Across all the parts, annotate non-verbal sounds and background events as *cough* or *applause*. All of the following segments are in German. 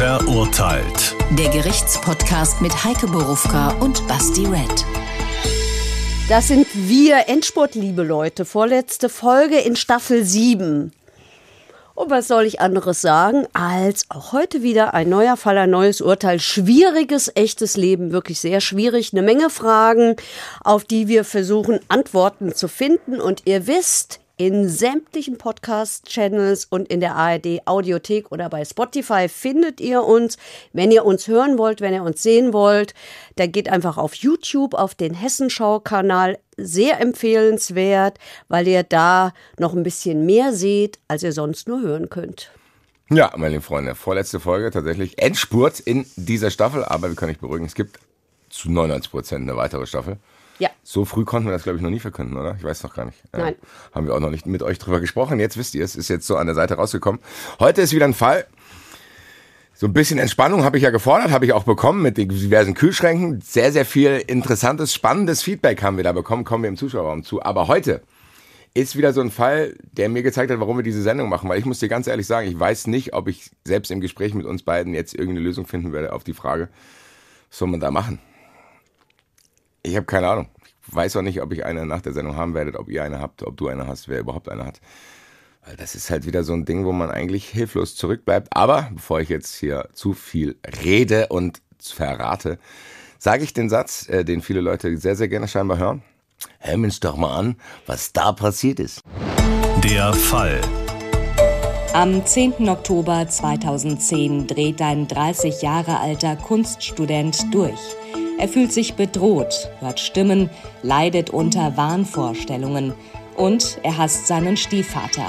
Verurteilt. Der Gerichtspodcast mit Heike Borufka und Basti Red. Das sind wir, Endsport, liebe Leute. Vorletzte Folge in Staffel 7. Und was soll ich anderes sagen, als auch heute wieder ein neuer Fall, ein neues Urteil. Schwieriges, echtes Leben, wirklich sehr schwierig. Eine Menge Fragen, auf die wir versuchen, Antworten zu finden. Und ihr wisst, in sämtlichen Podcast-Channels und in der ARD Audiothek oder bei Spotify findet ihr uns. Wenn ihr uns hören wollt, wenn ihr uns sehen wollt, dann geht einfach auf YouTube, auf den Hessenschau-Kanal. Sehr empfehlenswert, weil ihr da noch ein bisschen mehr seht, als ihr sonst nur hören könnt. Ja, meine lieben Freunde, vorletzte Folge tatsächlich Endspurt in dieser Staffel, aber wir können euch beruhigen, es gibt zu 99 Prozent eine weitere Staffel. Ja. So früh konnten wir das, glaube ich, noch nie verkünden, oder? Ich weiß noch gar nicht. Nein. Haben wir auch noch nicht mit euch drüber gesprochen. Jetzt wisst ihr, es ist jetzt so an der Seite rausgekommen. Heute ist wieder ein Fall. So ein bisschen Entspannung habe ich ja gefordert, habe ich auch bekommen mit den diversen Kühlschränken. Sehr, sehr viel interessantes, spannendes Feedback haben wir da bekommen, kommen wir im Zuschauerraum zu. Aber heute ist wieder so ein Fall, der mir gezeigt hat, warum wir diese Sendung machen. Weil ich muss dir ganz ehrlich sagen, ich weiß nicht, ob ich selbst im Gespräch mit uns beiden jetzt irgendeine Lösung finden werde auf die Frage, was soll man da machen? Ich habe keine Ahnung. Ich weiß auch nicht, ob ich eine nach der Sendung haben werde, ob ihr eine habt, ob du eine hast, wer überhaupt eine hat. Weil das ist halt wieder so ein Ding, wo man eigentlich hilflos zurückbleibt. Aber bevor ich jetzt hier zu viel rede und verrate, sage ich den Satz, äh, den viele Leute sehr, sehr gerne scheinbar hören. Hör uns doch mal an, was da passiert ist. Der Fall. Am 10. Oktober 2010 dreht ein 30 Jahre alter Kunststudent durch. Er fühlt sich bedroht, hört Stimmen, leidet unter Wahnvorstellungen und er hasst seinen Stiefvater.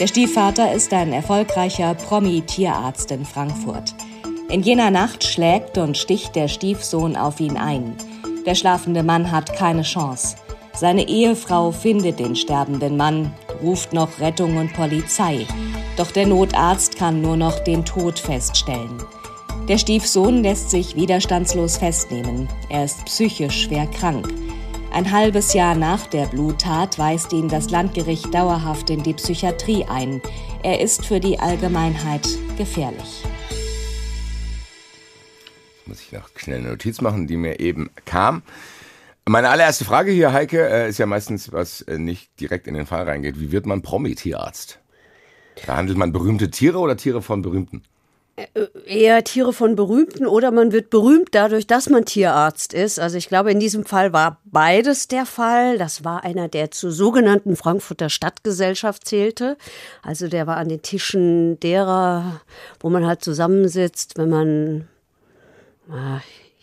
Der Stiefvater ist ein erfolgreicher Promi-Tierarzt in Frankfurt. In jener Nacht schlägt und sticht der Stiefsohn auf ihn ein. Der schlafende Mann hat keine Chance. Seine Ehefrau findet den sterbenden Mann, ruft noch Rettung und Polizei. Doch der Notarzt kann nur noch den Tod feststellen. Der Stiefsohn lässt sich widerstandslos festnehmen. Er ist psychisch schwer krank. Ein halbes Jahr nach der Bluttat weist ihn das Landgericht dauerhaft in die Psychiatrie ein. Er ist für die Allgemeinheit gefährlich. Muss ich noch schnell eine Notiz machen, die mir eben kam. Meine allererste Frage hier, Heike, äh, ist ja meistens, was äh, nicht direkt in den Fall reingeht. Wie wird man Promi-Tierarzt? Behandelt man berühmte Tiere oder Tiere von Berühmten? Eher Tiere von Berühmten oder man wird berühmt dadurch, dass man Tierarzt ist. Also ich glaube, in diesem Fall war beides der Fall. Das war einer, der zur sogenannten Frankfurter Stadtgesellschaft zählte. Also der war an den Tischen derer, wo man halt zusammensitzt, wenn man, ah,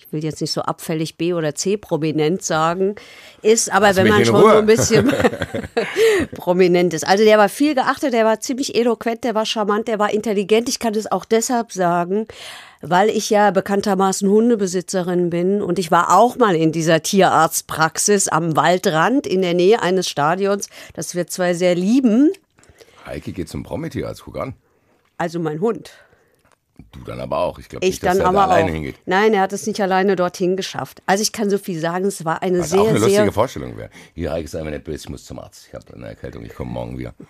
ich will jetzt nicht so abfällig B oder C prominent sagen, ist, aber Lass wenn man schon Ruhe. so ein bisschen *laughs* *laughs* prominent ist. Also der war viel geachtet, der war ziemlich eloquent, der war charmant, der war intelligent. Ich kann es auch deshalb sagen, weil ich ja bekanntermaßen Hundebesitzerin bin und ich war auch mal in dieser Tierarztpraxis am Waldrand in der Nähe eines Stadions, das wir zwei sehr lieben. Heike geht zum Promi-Tierarzt, guck an. Also mein Hund. Du dann aber auch. Ich glaube Ich nicht, dass er da alleine auch. hingeht. Nein, er hat es nicht alleine dorthin geschafft. Also ich kann so viel sagen, es war eine Was sehr, auch eine lustige sehr Vorstellung wäre. Hier, Heike, sei mir nicht böse, ich muss zum Arzt. Ich habe eine Erkältung, ich komme morgen wieder. *laughs*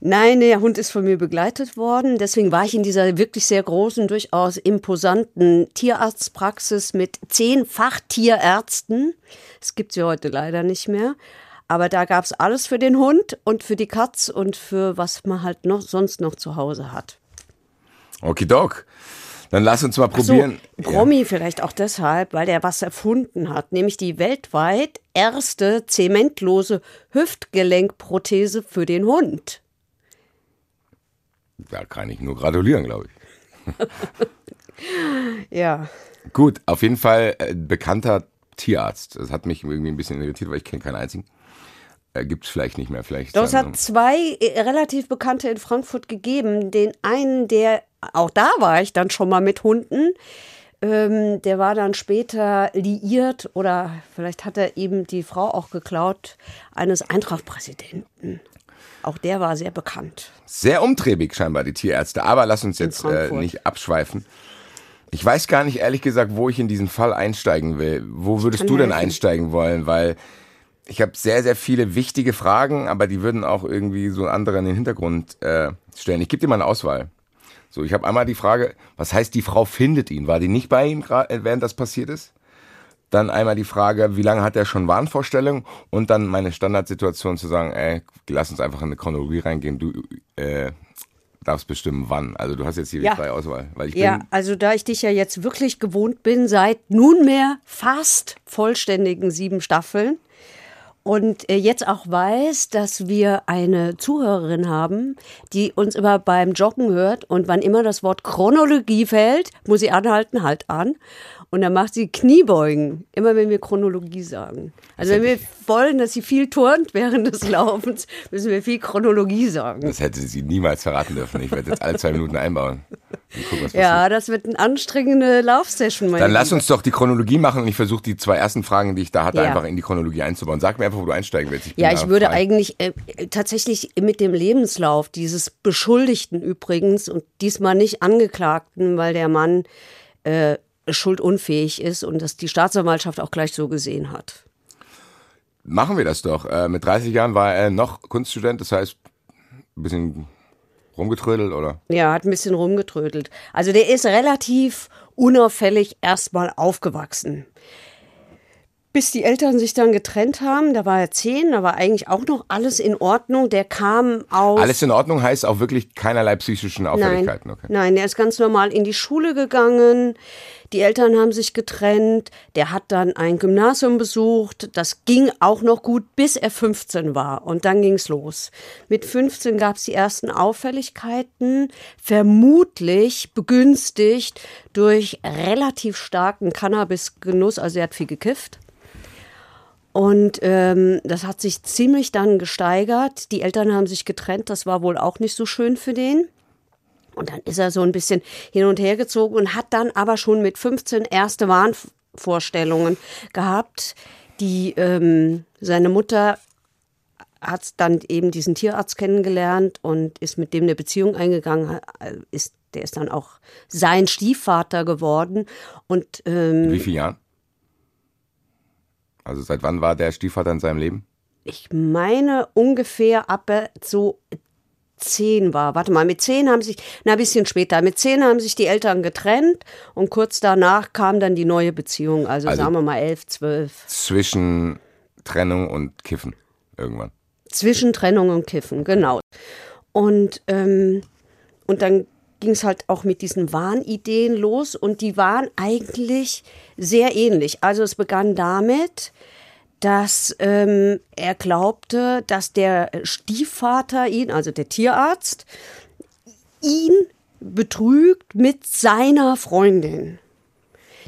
Nein, der Hund ist von mir begleitet worden. Deswegen war ich in dieser wirklich sehr großen, durchaus imposanten Tierarztpraxis mit zehn Fachtierärzten. Das gibt sie heute leider nicht mehr. Aber da gab es alles für den Hund und für die Katz und für was man halt noch sonst noch zu Hause hat. Okidok. Dann lass uns mal So, probieren. Promi vielleicht auch deshalb, weil der was erfunden hat, nämlich die weltweit erste zementlose Hüftgelenkprothese für den Hund. Ja. Da kann ich nur gratulieren, glaube ich. *laughs* Ja. Gut, auf jeden Fall äh, bekannter Tierarzt. Das hat mich irgendwie ein bisschen irritiert, weil ich kenne keinen einzigen. Äh, Gibt es vielleicht nicht mehr. Vielleicht dann- hat zwei äh, relativ bekannte in Frankfurt gegeben. Den einen, der, auch da war ich dann schon mal mit Hunden. Ähm, der war dann später liiert oder vielleicht hat er eben die Frau auch geklaut eines Eintracht-Präsidenten. Auch der war sehr bekannt. Sehr umtriebig scheinbar, die Tierärzte. Aber lass uns jetzt äh, nicht abschweifen. Ich weiß gar nicht, ehrlich gesagt, wo ich in diesen Fall einsteigen will. Wo würdest du denn helfen. einsteigen wollen? Weil ich habe sehr, sehr viele wichtige Fragen, aber die würden auch irgendwie so andere in den Hintergrund äh, stellen. Ich gebe dir mal eine Auswahl. So, ich habe einmal die Frage, was heißt, die Frau findet ihn? War die nicht bei ihm, äh, während das passiert ist? Dann einmal die Frage, wie lange hat er schon Wahnvorstellungen? Und dann meine Standardsituation zu sagen, ey, lass uns einfach in eine Chronologie reingehen. Du äh, darfst bestimmen, wann. Also du hast jetzt hier Ja. die freie Auswahl. Weil ich Ja, bin, also da ich dich ja jetzt wirklich gewohnt bin, seit nunmehr fast vollständigen sieben Staffeln und äh, jetzt auch weiß, dass wir eine Zuhörerin haben, die uns immer beim Joggen hört und wann immer das Wort Chronologie fällt, muss sie anhalten, halt an. Und dann macht sie Kniebeugen, immer wenn wir Chronologie sagen. Also wenn wir wollen, dass sie viel turnt während des Laufens, müssen wir viel Chronologie sagen. das hätte sie niemals verraten dürfen. Ich werde jetzt alle zwei Minuten einbauen. Gucken. Ja, das wird eine anstrengende Laufsession, meine Dann lass uns doch die Chronologie machen und ich versuche die zwei ersten Fragen, die ich da hatte, Ja. einfach in die Chronologie einzubauen. Sag mir einfach, wo du einsteigen willst. bin Ja, ich würde frei. eigentlich äh, tatsächlich mit dem Lebenslauf dieses Beschuldigten übrigens und diesmal nicht Angeklagten, weil der Mann äh, schuldunfähig ist und das die Staatsanwaltschaft auch gleich so gesehen hat. Machen wir das doch. Äh, mit 30 Jahren war er noch Kunststudent, das heißt, ein bisschen rumgetrödelt, oder? Ja, hat ein bisschen rumgetrödelt. Also der ist relativ unauffällig erstmal aufgewachsen. Bis die Eltern sich dann getrennt haben, da war er zehn, da war eigentlich auch noch alles in Ordnung. Der kam aus. Alles in Ordnung heißt auch wirklich keinerlei psychischen Auffälligkeiten. Nein, Okay. nein, der ist ganz normal in die Schule gegangen. Die Eltern haben sich getrennt. Der hat dann ein Gymnasium besucht. Das ging auch noch gut, bis er 15 war. Und dann ging's los. Mit 15 gab's die ersten Auffälligkeiten, vermutlich begünstigt durch relativ starken Cannabisgenuss. Also er hat viel gekifft. Und ähm, das hat sich ziemlich dann gesteigert. Die Eltern haben sich getrennt. Das war wohl auch nicht so schön für den. Und dann ist er so ein bisschen hin und her gezogen und hat dann aber schon mit 15 erste Wahnvorstellungen gehabt, die ähm, seine Mutter hat dann eben diesen Tierarzt kennengelernt und ist mit dem eine Beziehung eingegangen, äh, ist, der ist dann auch sein Stiefvater geworden und ähm, wie vielen Jahren? Also seit wann war der Stiefvater in seinem Leben? ich meine ungefähr ab er so zehn war. Warte mal, mit zehn haben sich, na, ein bisschen später, mit zehn haben sich die Eltern getrennt und kurz danach kam dann die neue Beziehung, also, Also- sagen wir mal elf, zwölf. Zwischen Trennung und Kiffen irgendwann. Zwischen Trennung und Kiffen, genau. Und, ähm, und dann ging es halt auch mit diesen Wahnideen los und die waren eigentlich sehr ähnlich. Also es begann damit, dass ähm, er glaubte, dass der Stiefvater ihn, also der Tierarzt, ihn betrügt mit seiner Freundin.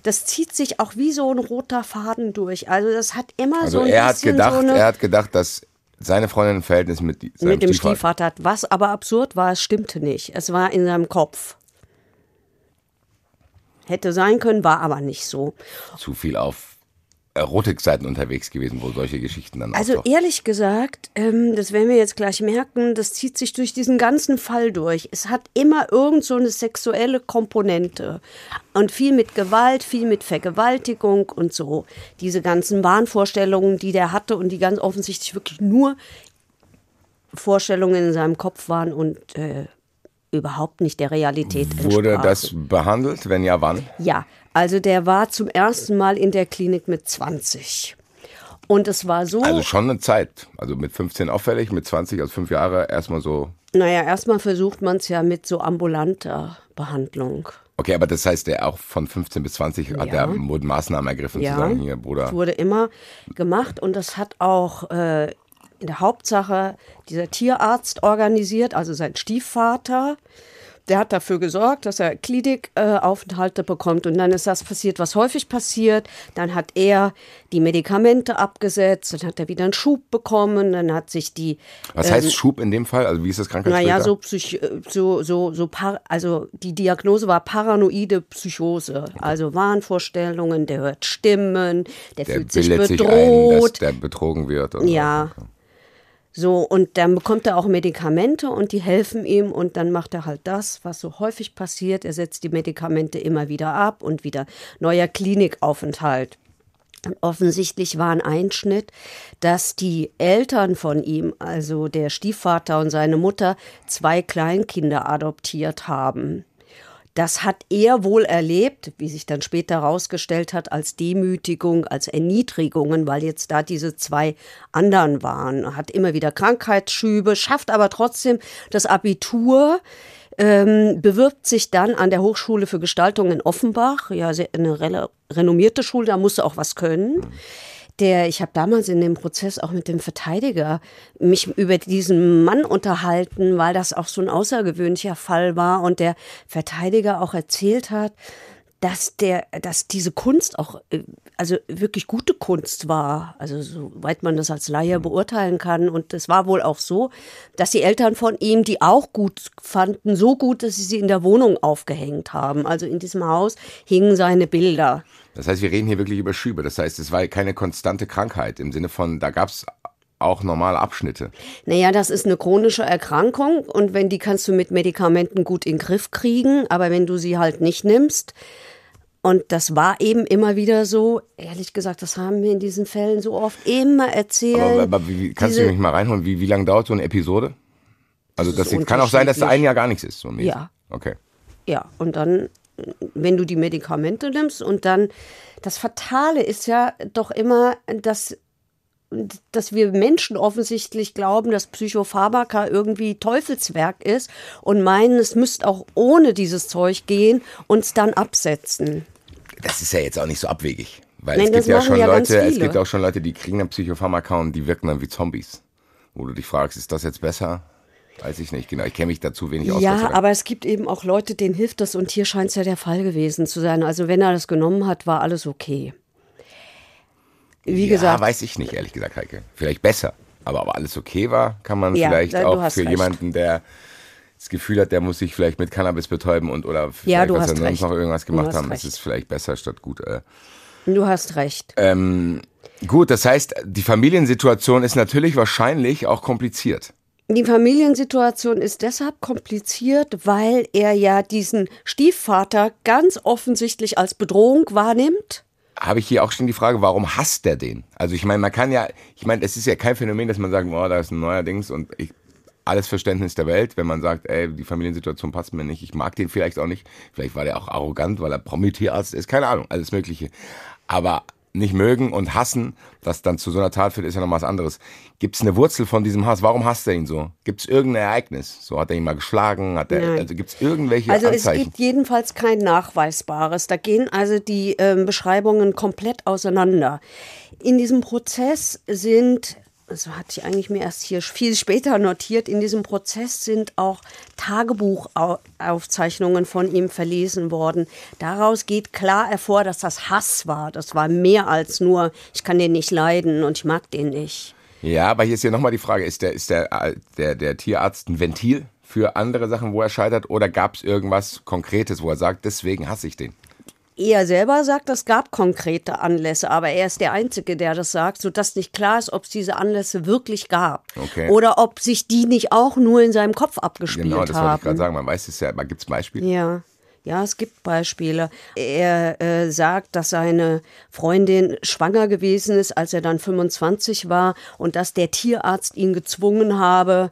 Das zieht sich auch wie so ein roter Faden durch. Also das hat immer Also so ein er hat bisschen gedacht, so eine er hat gedacht, dass seine Freundin ein Verhältnis mit seinem mit dem Stiefvater. Stiefvater hat. Was aber absurd war, es stimmte nicht. Es war in seinem Kopf. Hätte sein können, war aber nicht so. zu viel auf Erotikseiten unterwegs gewesen, wo solche Geschichten dann Also ehrlich gesagt, ähm, das werden wir jetzt gleich merken, das zieht sich durch diesen ganzen Fall durch. Es hat immer irgend so eine sexuelle Komponente und viel mit Gewalt, viel mit Vergewaltigung und so. Diese ganzen Wahnvorstellungen, die der hatte und die ganz offensichtlich wirklich nur Vorstellungen in seinem Kopf waren und äh, überhaupt nicht der Realität Wurde entsprachen. das behandelt? Wenn ja, wann? Ja, also der war zum ersten Mal in der Klinik mit 20. Und es war so, Also schon eine Zeit. Also mit 15 auffällig, mit 20, also fünf Jahre, erstmal so. naja, erstmal versucht man es ja mit so ambulanter Behandlung. Okay, aber das heißt, der auch von 15 bis 20 hat Ja. er wurden Maßnahmen ergriffen, Ja. zu sagen, hier, Bruder. wurde immer gemacht und das hat auch äh, in der Hauptsache dieser Tierarzt organisiert, also sein Stiefvater. Der hat dafür gesorgt, dass er Klinikaufenthalte bekommt. Und dann ist das passiert, was häufig passiert. Dann hat er die Medikamente abgesetzt, dann hat er wieder einen Schub bekommen, dann hat sich die Was heißt Schub in dem Fall? Also wie ist das Krankheitsbild? Naja, so, psych so, so, so, par also die Diagnose war paranoide Psychose. Also Wahnvorstellungen, der hört Stimmen, der, der fühlt sich bildet sich ein, dass bedroht. der betrogen wird. Ja. So, und dann bekommt er auch Medikamente und die helfen ihm und dann macht er halt das, was so häufig passiert. Er setzt die Medikamente immer wieder ab und wieder neuer Klinikaufenthalt. Und offensichtlich war ein Einschnitt, dass die Eltern von ihm, also der Stiefvater und seine Mutter, zwei Kleinkinder adoptiert haben. Das hat er wohl erlebt, wie sich dann später herausgestellt hat, als Demütigung, als Erniedrigungen, weil jetzt da diese zwei anderen waren. Hat immer wieder Krankheitsschübe, schafft aber trotzdem das Abitur ähm, bewirbt sich dann an der Hochschule für Gestaltung in Offenbach, ja, eine renommierte Schule, da musste auch was können. Der, ich habe damals in dem Prozess auch mit dem Verteidiger mich über diesen Mann unterhalten, weil das auch so ein außergewöhnlicher Fall war und der Verteidiger auch erzählt hat, dass der, dass diese Kunst auch, äh, also wirklich gute Kunst war, also soweit man das als Laie beurteilen kann. Und es war wohl auch so, dass die Eltern von ihm die auch gut fanden, so gut, dass sie sie in der Wohnung aufgehängt haben. Also in diesem Haus hingen seine Bilder. Das heißt, wir reden hier wirklich über Schübe. Das heißt, es war keine konstante Krankheit im Sinne von, da gab es auch normale Abschnitte. Naja, das ist eine chronische Erkrankung und wenn die kannst du mit Medikamenten gut in den Griff kriegen, aber wenn du sie halt nicht nimmst, und das war eben immer wieder so, ehrlich gesagt, das haben wir in diesen Fällen so oft immer erzählt. Aber, aber wie, kannst du mich mal reinholen, wie, wie lange dauert so eine Episode? Also das, das kann auch sein, dass da ein Jahr gar nichts ist. So ja. Okay. Ja, und dann, wenn du die Medikamente nimmst und dann, das Fatale ist ja doch immer, dass dass wir Menschen offensichtlich glauben, dass Psychopharmaka irgendwie Teufelswerk ist und meinen, es müsste auch ohne dieses Zeug gehen, uns dann absetzen. Das ist ja jetzt auch nicht so abwegig. Weil Nein, es gibt ja schon ja Leute, es gibt auch schon Leute, die kriegen dann Psychopharmaka und die wirken dann wie Zombies. Wo du dich fragst, ist das jetzt besser? Weiß ich nicht, genau. Ich kenne mich dazu wenig aus. Ja, aber es gibt eben auch Leute, denen hilft das und hier scheint es ja der Fall gewesen zu sein. Also wenn er das genommen hat, war alles okay wie ja, gesagt. weiß ich nicht, ehrlich gesagt, Heike. Vielleicht besser. Aber ob alles okay war, kann man ja, vielleicht auch für recht. jemanden, der das Gefühl hat, der muss sich vielleicht mit Cannabis betäuben und oder ja, was er sonst noch irgendwas gemacht haben, recht. ist es vielleicht besser statt gut. Äh. Du hast recht. Ähm, gut, das heißt, die Familiensituation ist natürlich wahrscheinlich auch kompliziert. Die Familiensituation ist deshalb kompliziert, weil er ja diesen Stiefvater ganz offensichtlich als Bedrohung wahrnimmt habe ich hier auch schon die Frage, warum hasst der den? Also ich meine, man kann ja, ich meine, es ist ja kein Phänomen, dass man sagt, oh, da ist ein neuer Dings und ich, alles Verständnis der Welt, wenn man sagt, ey, die Familiensituation passt mir nicht, ich mag den vielleicht auch nicht, vielleicht war der auch arrogant, weil er Promi-Tierarzt ist, keine Ahnung, alles Mögliche. Aber nicht mögen und hassen, das dann zu so einer Tat führt, ist ja noch was anderes. Gibt es eine Wurzel von diesem Hass? Warum hasst er ihn so? Gibt es irgendein Ereignis? So hat er ihn mal geschlagen? Hat er, also gibt es irgendwelche Also Anzeichen? es gibt jedenfalls kein Nachweisbares. Da gehen also die ähm, Beschreibungen komplett auseinander. In diesem Prozess sind das hatte ich eigentlich mir erst hier viel später notiert, in diesem Prozess sind auch Tagebuchaufzeichnungen von ihm verlesen worden. Daraus geht klar hervor, dass das Hass war. Das war mehr als nur, ich kann den nicht leiden und ich mag den nicht. Ja, aber hier ist ja nochmal die Frage, ist der, ist der, der, der Tierarzt ein Ventil für andere Sachen, wo er scheitert, oder gab es irgendwas Konkretes, wo er sagt, deswegen hasse ich den? Er selber sagt, es gab konkrete Anlässe, aber er ist der Einzige, der das sagt, sodass nicht klar ist, ob es diese Anlässe wirklich gab. Okay. Oder ob sich die nicht auch nur in seinem Kopf abgespielt haben. Genau, das wollte ich gerade sagen. Man weiß es ja, gibt es Beispiele? Ja. Ja, es gibt Beispiele. Er äh, sagt, dass seine Freundin schwanger gewesen ist, als er dann 25 war und dass der Tierarzt ihn gezwungen habe,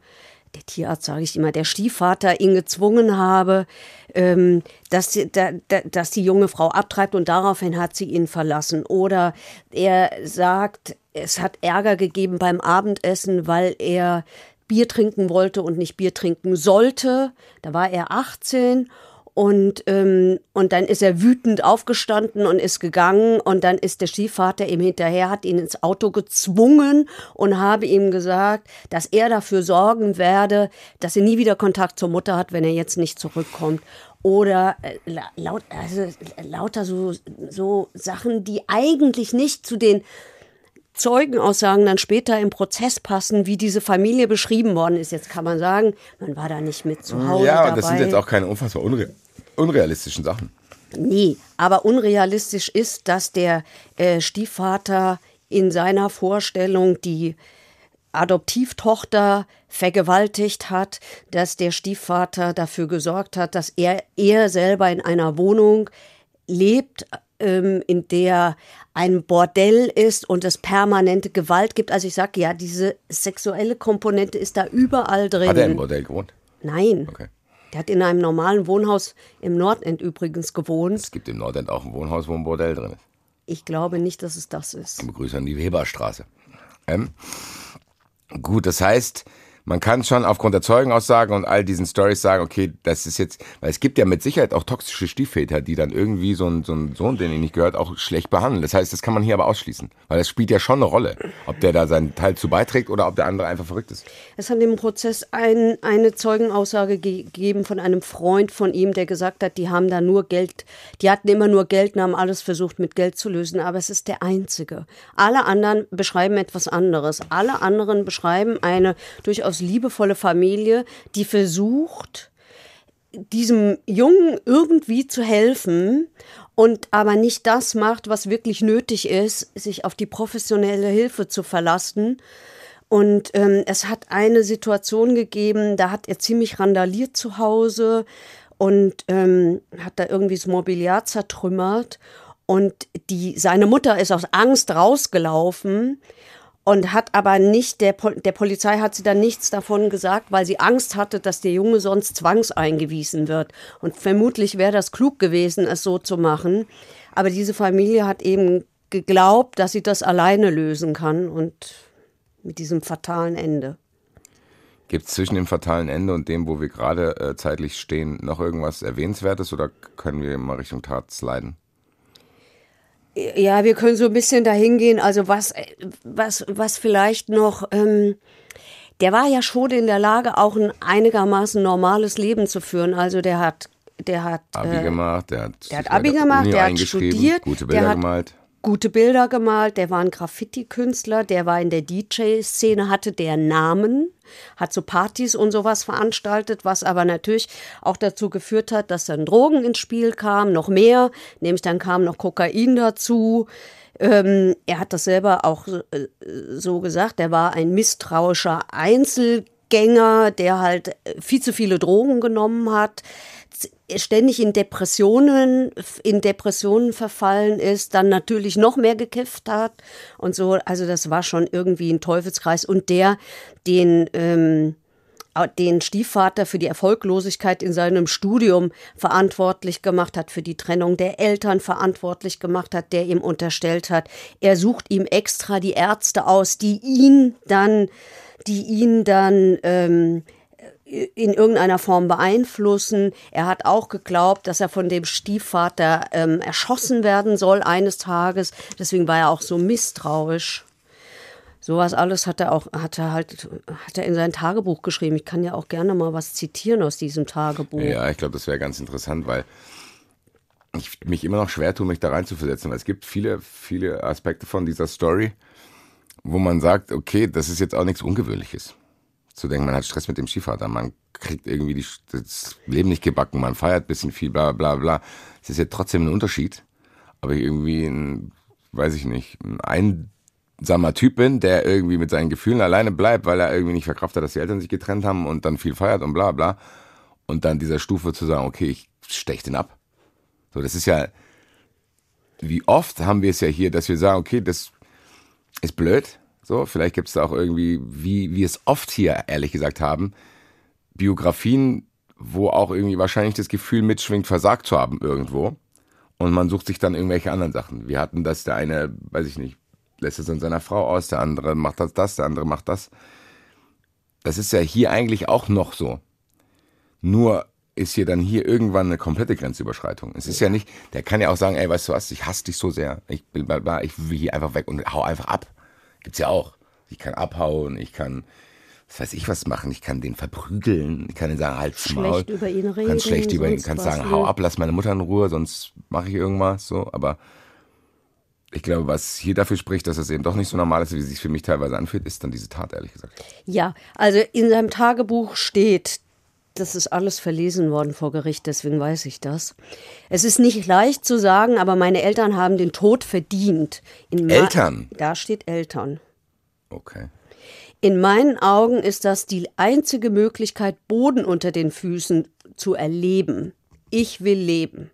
der Tierarzt sage ich immer, der Stiefvater ihn gezwungen habe, ähm, dass, die, da, dass die junge Frau abtreibt und daraufhin hat sie ihn verlassen. Oder er sagt, es hat Ärger gegeben beim Abendessen, weil er Bier trinken wollte und nicht Bier trinken sollte. Da war er 18 und, ähm, und dann ist er wütend aufgestanden und ist gegangen. Und dann ist der Stiefvater ihm hinterher, hat ihn ins Auto gezwungen und habe ihm gesagt, dass er dafür sorgen werde, dass er nie wieder Kontakt zur Mutter hat, wenn er jetzt nicht zurückkommt. Oder äh, laut, also, lauter so, so Sachen, die eigentlich nicht zu den Zeugenaussagen dann später im Prozess passen, wie diese Familie beschrieben worden ist. Jetzt kann man sagen, man war da nicht mit zu Hause. Ja, dabei. das sind jetzt auch keine unfassbar unreal unrealistischen Sachen. Nee, aber unrealistisch ist, dass der äh, Stiefvater in seiner Vorstellung die Adoptivtochter vergewaltigt hat, dass der Stiefvater dafür gesorgt hat, dass er, er selber in einer Wohnung lebt, ähm, in der ein Bordell ist und es permanente Gewalt gibt. Also ich sage ja, diese sexuelle Komponente ist da überall drin. Hat er im Bordell gewohnt? Nein. Okay. Der hat in einem normalen Wohnhaus im Nordend übrigens gewohnt. Es gibt im Nordend auch ein Wohnhaus, wo ein Bordell drin ist. Ich glaube nicht, dass es das ist. Grüße an die Weberstraße. Ähm, gut, das heißt, man kann schon aufgrund der Zeugenaussagen und all diesen Stories sagen, okay, das ist jetzt, weil es gibt ja mit Sicherheit auch toxische Stiefväter, die dann irgendwie so einen, so einen Sohn, den ihnen nicht gehört, auch schlecht behandeln. Das heißt, das kann man hier aber ausschließen, weil das spielt ja schon eine Rolle, ob der da seinen Teil zu beiträgt oder ob der andere einfach verrückt ist. Es hat im Prozess ein, eine Zeugenaussage gegeben von einem Freund von ihm, der gesagt hat, die haben da nur Geld, die hatten immer nur Geld und haben alles versucht mit Geld zu lösen, aber es ist der einzige. Alle anderen beschreiben etwas anderes. Alle anderen beschreiben eine durchaus liebevolle Familie, die versucht, diesem Jungen irgendwie zu helfen und aber nicht das macht, was wirklich nötig ist, sich auf die professionelle Hilfe zu verlassen. Und ähm, es hat eine Situation gegeben, da hat er ziemlich randaliert zu Hause und ähm, hat da irgendwie das Mobiliar zertrümmert. Und die, seine Mutter ist aus Angst rausgelaufen und hat aber nicht, der, der Polizei hat sie dann nichts davon gesagt, weil sie Angst hatte, dass der Junge sonst zwangseingewiesen wird. Und vermutlich wäre das klug gewesen, es so zu machen. Aber diese Familie hat eben geglaubt, dass sie das alleine lösen kann und mit diesem fatalen Ende. Gibt es zwischen dem fatalen Ende und dem, wo wir gerade äh, zeitlich stehen, noch irgendwas Erwähnenswertes oder können wir mal Richtung Tat sliden? Ja, wir können so ein bisschen dahin gehen. Also was, was, was vielleicht noch, ähm, der war ja schon in der Lage, auch ein einigermaßen normales Leben zu führen. Also der hat, der hat Abi äh, gemacht, der hat, der hat Abi gemacht, der hat studiert, gute Bilder der hat gemalt. Gute Bilder gemalt, der war ein Graffiti-Künstler, der war in der DJ-Szene, hatte der Namen, hat so Partys und sowas veranstaltet, was aber natürlich auch dazu geführt hat, dass dann Drogen ins Spiel kamen, noch mehr, nämlich dann kam noch Kokain dazu. Ähm, er hat das selber auch äh, so gesagt, er war ein misstrauischer Einzelgänger, der halt äh, viel zu viele Drogen genommen hat ständig in Depressionen, in Depressionen verfallen ist, dann natürlich noch mehr gekifft hat und so. Also das war schon irgendwie ein Teufelskreis. Und der, den, ähm, den Stiefvater für die Erfolglosigkeit in seinem Studium verantwortlich gemacht hat, für die Trennung der Eltern verantwortlich gemacht hat, der ihm unterstellt hat, er sucht ihm extra die Ärzte aus, die ihn dann, die ihn dann ähm, in irgendeiner Form beeinflussen. Er hat auch geglaubt, dass er von dem Stiefvater ähm, erschossen werden soll eines Tages. Deswegen war er auch so misstrauisch. Sowas alles hat er auch, hat er halt, hat er in sein Tagebuch geschrieben. Ich kann ja auch gerne mal was zitieren aus diesem Tagebuch. Ja, ich glaube, das wäre ganz interessant, weil ich mich immer noch schwer tue, mich da reinzuversetzen, weil es gibt viele, viele Aspekte von dieser Story, wo man sagt, okay, das ist jetzt auch nichts Ungewöhnliches zu denken, man hat Stress mit dem Skivater, man kriegt irgendwie die, das Leben nicht gebacken, man feiert ein bisschen viel, bla bla bla. Es ist ja trotzdem ein Unterschied, aber irgendwie ein, weiß ich nicht, ein einsamer Typ bin, der irgendwie mit seinen Gefühlen alleine bleibt, weil er irgendwie nicht verkraftet, dass die Eltern sich getrennt haben und dann viel feiert und bla bla. Und dann dieser Stufe zu sagen, okay, ich stech den ab. So, das ist ja, wie oft haben wir es ja hier, dass wir sagen, okay, das ist blöd, so, vielleicht gibt es da auch irgendwie, wie wir es oft hier ehrlich gesagt haben, Biografien, wo auch irgendwie wahrscheinlich das Gefühl mitschwingt, versagt zu haben irgendwo. Und man sucht sich dann irgendwelche anderen Sachen. Wir hatten das, der eine, weiß ich nicht, lässt es an seiner Frau aus, der andere macht das, das, der andere macht das. Das ist ja hier eigentlich auch noch so. Nur ist hier dann hier irgendwann eine komplette Grenzüberschreitung. Es ist ja nicht, der kann ja auch sagen, ey, weißt du was, ich hasse dich so sehr, ich, ich will hier einfach weg und hau einfach ab. Gibt's ja auch. Ich kann abhauen, ich kann, was weiß ich was machen, ich kann den verprügeln, ich kann den sagen, halt Maul. Schlecht über ihn reden. Kannst schlecht über ihn, kannst sagen, hau ab, lass meine Mutter in Ruhe, sonst mache ich irgendwas, so, aber ich glaube, was hier dafür spricht, dass es eben doch nicht so normal ist, wie es sich für mich teilweise anfühlt, ist dann diese Tat, ehrlich gesagt. Ja, also in seinem Tagebuch steht, das ist alles verlesen worden vor Gericht, deswegen weiß ich das. Es ist nicht leicht zu sagen, aber meine Eltern haben den Tod verdient. In Eltern? da steht Eltern. Okay. In meinen Augen ist das die einzige Möglichkeit, Boden unter den Füßen zu erleben. Ich will leben.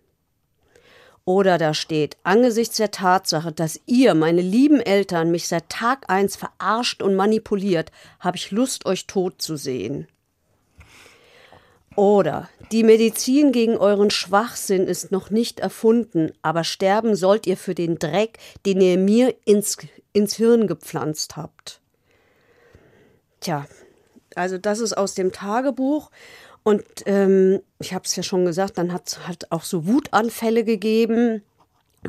Oder da steht, angesichts der Tatsache, dass ihr, meine lieben Eltern, mich seit Tag eins verarscht und manipuliert, habe ich Lust, euch tot zu sehen. Oder die Medizin gegen euren Schwachsinn ist noch nicht erfunden, aber sterben sollt ihr für den Dreck, den ihr mir ins, ins Hirn gepflanzt habt. Tja, also das ist aus dem Tagebuch. Und ähm, ich habe es ja schon gesagt, dann hat es halt auch so Wutanfälle gegeben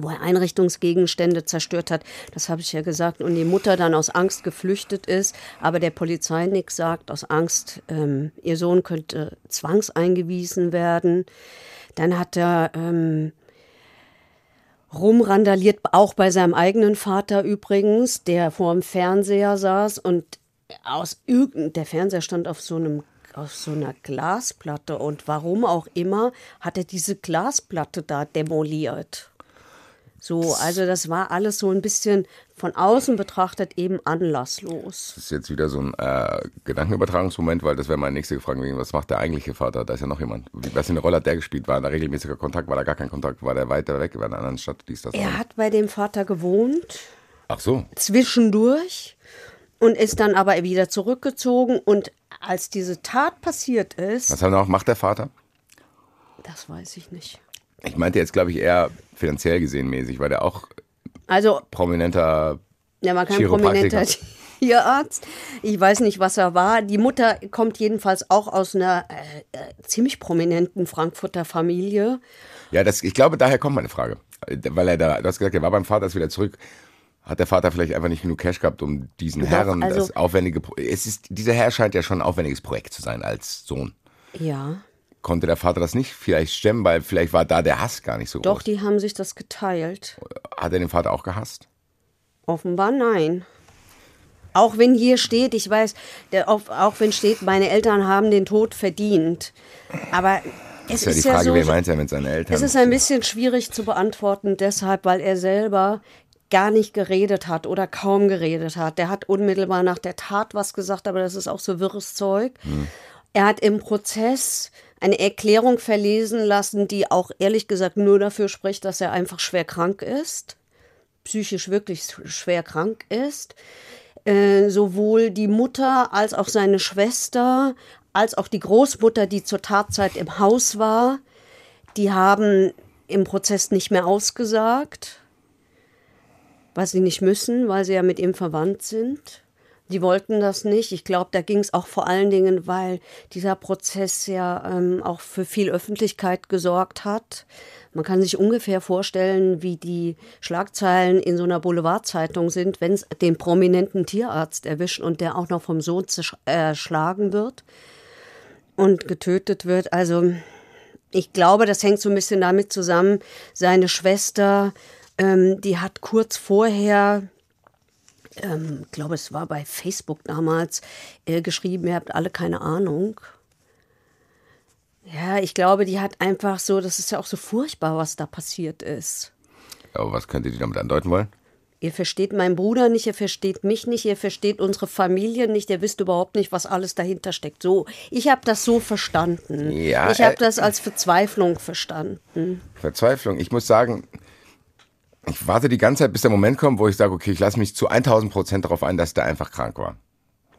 wo er Einrichtungsgegenstände zerstört hat. Das habe ich ja gesagt. Und die Mutter dann aus Angst geflüchtet ist, aber der Polizei nichts sagt, aus Angst, ähm, ihr Sohn könnte zwangseingewiesen werden. Dann hat er ähm, rumrandaliert, auch bei seinem eigenen Vater übrigens, der vor dem Fernseher saß und aus der Fernseher stand auf so einem auf so einer Glasplatte und warum auch immer hat er diese Glasplatte da demoliert. So, also das war alles so ein bisschen von außen betrachtet eben anlasslos. Das ist jetzt wieder so ein äh, Gedankenübertragungsmoment, weil das wäre meine nächste Frage gewesen. Was macht der eigentliche Vater? Da ist ja noch jemand. Was für eine Rolle hat der gespielt? War da regelmäßiger Kontakt? War da gar kein Kontakt? War der weiter weg? War in einer anderen Stadt? Dies, das, er hat bei dem Vater gewohnt. Ach so. Zwischendurch und ist dann aber wieder zurückgezogen. Und als diese Tat passiert ist. Was auch, macht der Vater? Das weiß ich nicht. Ich meinte jetzt, glaube ich, eher finanziell gesehen mäßig, weil der auch also, prominenter Der war kein prominenter *laughs* Tierarzt. Ich weiß nicht, was er war. Die Mutter kommt jedenfalls auch aus einer äh, äh, ziemlich prominenten Frankfurter Familie. Ja, das, ich glaube, daher kommt meine Frage. Weil er da, du hast gesagt, er war beim Vater, ist wieder zurück. Hat der Vater vielleicht einfach nicht genug Cash gehabt, um diesen Doch, Herren also, das aufwendige. Es ist, dieser Herr scheint ja schon ein aufwendiges Projekt zu sein als Sohn. Ja konnte der Vater das nicht vielleicht stemmen, weil vielleicht war da der Hass gar nicht so Doch, groß. Doch, die haben sich das geteilt. Hat er den Vater auch gehasst? Offenbar nein. Auch wenn hier steht, ich weiß, der, auch, wenn steht, meine Eltern haben den Tod verdient. Aber es ist ja die Frage, ja so, wen meint er mit seinen Eltern? Es ist ein bisschen schwierig zu beantworten, deshalb, weil er selber gar nicht geredet hat oder kaum geredet hat. Der hat unmittelbar nach der Tat was gesagt, aber das ist auch so wirres Zeug. Hm. Er hat im Prozess eine Erklärung verlesen lassen, die auch ehrlich gesagt nur dafür spricht, dass er einfach schwer krank ist, psychisch wirklich schwer krank ist. Äh, sowohl die Mutter als auch seine Schwester, als auch die Großmutter, die zur Tatzeit im Haus war, die haben im Prozess nicht mehr ausgesagt, was sie nicht müssen, weil sie ja mit ihm verwandt sind. Die wollten das nicht. Ich glaube, da ging es auch vor allen Dingen, weil dieser Prozess ja ähm, auch für viel Öffentlichkeit gesorgt hat. Man kann sich ungefähr vorstellen, wie die Schlagzeilen in so einer Boulevardzeitung sind, wenn es den prominenten Tierarzt erwischt und der auch noch vom Sohn erschlagen wird und getötet wird. Also ich glaube, das hängt so ein bisschen damit zusammen. Seine Schwester, ähm, die hat kurz vorher ähm, glaube, es war bei Facebook damals, äh, geschrieben, ihr habt alle keine Ahnung. Ja, ich glaube, die hat einfach so, das ist ja auch so furchtbar, was da passiert ist. Aber was könnte die damit andeuten wollen? Ihr versteht meinen Bruder nicht, ihr versteht mich nicht, ihr versteht unsere Familie nicht, ihr wisst überhaupt nicht, was alles dahinter steckt. So, ich habe das so verstanden. Ja, ich habe äh, das als Verzweiflung verstanden. Verzweiflung. Ich muss sagen, ich warte die ganze Zeit, bis der Moment kommt, wo ich sage, okay, ich lasse mich zu 1000 Prozent darauf ein, dass der einfach krank war.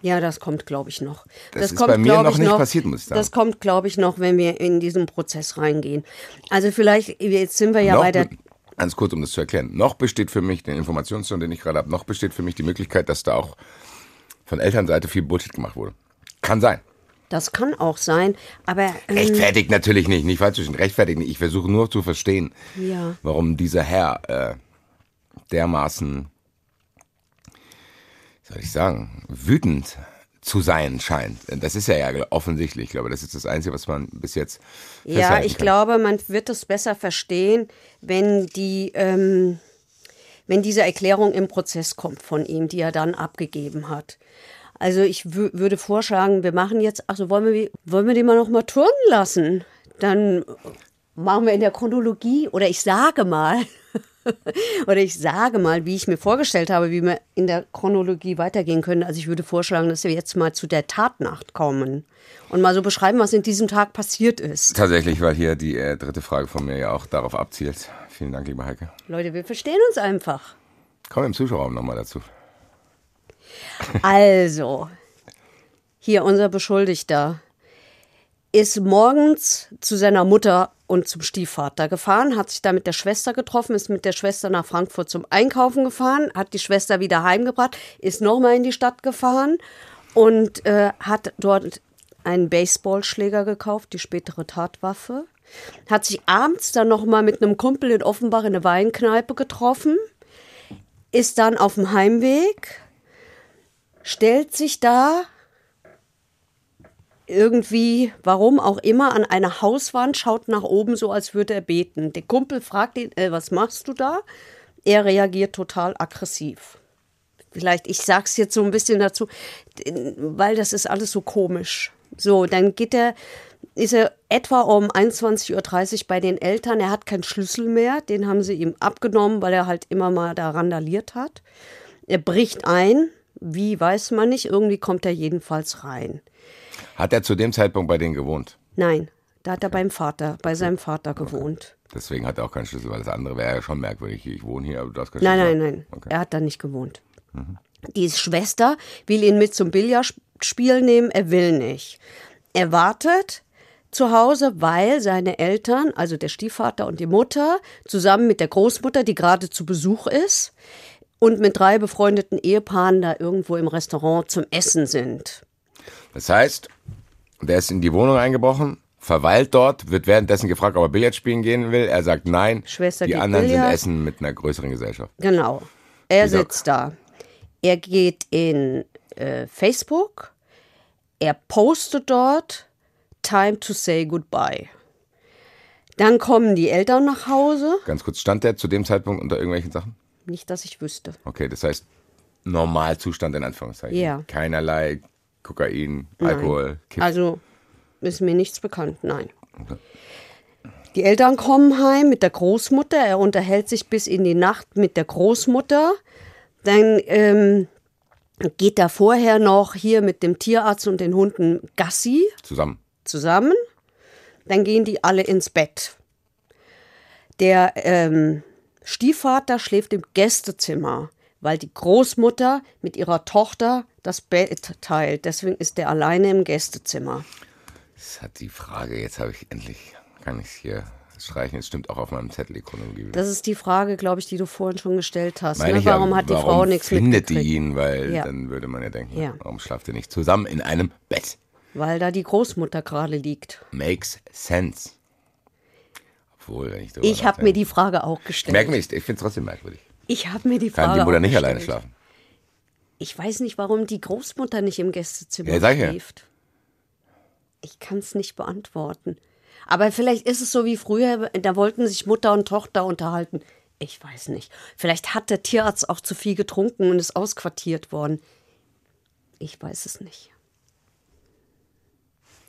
Ja, das kommt, glaube ich, noch. Das, das ist kommt, bei mir noch nicht noch, passiert, muss ich sagen. Das kommt, glaube ich, noch, wenn wir in diesen Prozess reingehen. Also vielleicht, jetzt sind wir ja noch bei der... Ganz kurz, um das zu erklären. Noch besteht für mich, den Informationsstand, den ich gerade habe, noch besteht für mich die Möglichkeit, dass da auch von Elternseite viel Bullshit gemacht wurde. Kann sein. Das kann auch sein, aber. Ähm, rechtfertigt natürlich nicht, nicht falsch zwischen rechtfertigt nicht. Ich versuche nur zu verstehen, ja. warum dieser Herr äh, dermaßen, soll ich sagen, wütend zu sein scheint. Das ist ja, ja offensichtlich. Ich glaube, das ist das Einzige, was man bis jetzt. Ja, ich kann. glaube, man wird es besser verstehen, wenn die. Ähm, wenn diese Erklärung im Prozess kommt von ihm, die er dann abgegeben hat. Also ich würde vorschlagen, wir machen jetzt, also wollen wir, wollen wir den mal noch mal turnen lassen? Dann machen wir in der Chronologie, oder ich sage mal, *laughs* Oder ich sage mal, wie ich mir vorgestellt habe, wie wir in der Chronologie weitergehen können. Also ich würde vorschlagen, dass wir jetzt mal zu der Tatnacht kommen und mal so beschreiben, was in diesem Tag passiert ist. Tatsächlich, weil hier die äh, dritte Frage von mir ja auch darauf abzielt. Vielen Dank, liebe Heike. Leute, wir verstehen uns einfach. Komm im Zuschauerraum nochmal dazu. Also, hier unser Beschuldigter ist morgens zu seiner Mutter und zum Stiefvater gefahren, hat sich da mit der Schwester getroffen, ist mit der Schwester nach Frankfurt zum Einkaufen gefahren, hat die Schwester wieder heimgebracht, ist nochmal in die Stadt gefahren und äh, hat dort einen Baseballschläger gekauft, die spätere Tatwaffe. Hat sich abends dann nochmal mit einem Kumpel in Offenbach in eine Weinkneipe getroffen, ist dann auf dem Heimweg, stellt sich da irgendwie, warum auch immer, an eine Hauswand, schaut nach oben, so als würde er beten. Der Kumpel fragt ihn, äh, was machst du da? Er reagiert total aggressiv. Vielleicht, ich sag's jetzt so ein bisschen dazu, weil das ist alles so komisch. So, dann geht er, ist er etwa um 21.30 Uhr bei den Eltern. Er hat keinen Schlüssel mehr, den haben sie ihm abgenommen, weil er halt immer mal da randaliert hat. Er bricht ein, wie weiß man nicht, irgendwie kommt er jedenfalls rein. Hat er zu dem Zeitpunkt bei denen gewohnt? Nein, da hat er beim Vater, bei seinem Vater gewohnt. Deswegen hat er auch keinen Schlüssel, weil das andere wäre ja schon merkwürdig. Ich wohne hier, aber du hast keinen Nein, Schlüssel. nein, nein. Okay. Er hat da nicht gewohnt. Die Schwester will ihn mit zum Billardspiel nehmen, er will nicht. Er wartet zu Hause, weil seine Eltern, also der Stiefvater und die Mutter, zusammen mit der Großmutter, die gerade zu Besuch ist, und mit drei befreundeten Ehepaaren da irgendwo im Restaurant zum Essen sind. Das heißt, der ist in die Wohnung eingebrochen, verweilt dort, wird währenddessen gefragt, ob er Billard spielen gehen will. Er sagt nein. Schwester die anderen Billard. sind essen mit einer größeren Gesellschaft. Genau. Er Dieser- sitzt da. Er geht in äh, Facebook. Er postet dort Time to say goodbye. Dann kommen die Eltern nach Hause. Ganz kurz, stand der zu dem Zeitpunkt unter irgendwelchen Sachen? Nicht, dass ich wüsste. Okay, das heißt Normalzustand in Anführungszeichen. Ja. Keinerlei Kokain, Alkohol, Kiff. Also ist mir nichts bekannt, nein. Die Eltern kommen heim mit der Großmutter. Er unterhält sich bis in die Nacht mit der Großmutter. Dann ähm, geht er vorher noch hier mit dem Tierarzt und den Hunden Gassi zusammen. zusammen. Dann gehen die alle ins Bett. Der ähm, Stiefvater schläft im Gästezimmer, weil die Großmutter mit ihrer Tochter das Bett teilt. Deswegen ist der alleine im Gästezimmer. Das hat die Frage, jetzt habe ich endlich, kann ich es hier streichen. Es stimmt auch auf meinem Zettel Chronologie. Das ist die Frage, glaube ich, die du vorhin schon gestellt hast. Ne? ich ja, Warum hat die warum Frau nichts findet die ihn? Weil Ja. dann würde man ja denken, Ja. warum schlaft ihr nicht zusammen in einem Bett? Weil da die Großmutter gerade liegt. Makes sense. Obwohl, wenn ich Ich habe mir die Frage auch gestellt. merke nicht, ich finde es trotzdem merkwürdig. Ich habe mir die Frage Kann die Mutter nicht gestellt. alleine schlafen? Ich weiß nicht, warum die Großmutter nicht im Gästezimmer ja. schläft. Ich kann es nicht beantworten. Aber vielleicht ist es so wie früher, da wollten sich Mutter und Tochter unterhalten. Ich weiß nicht. Vielleicht hat der Tierarzt auch zu viel getrunken und ist ausquartiert worden. Ich weiß es nicht.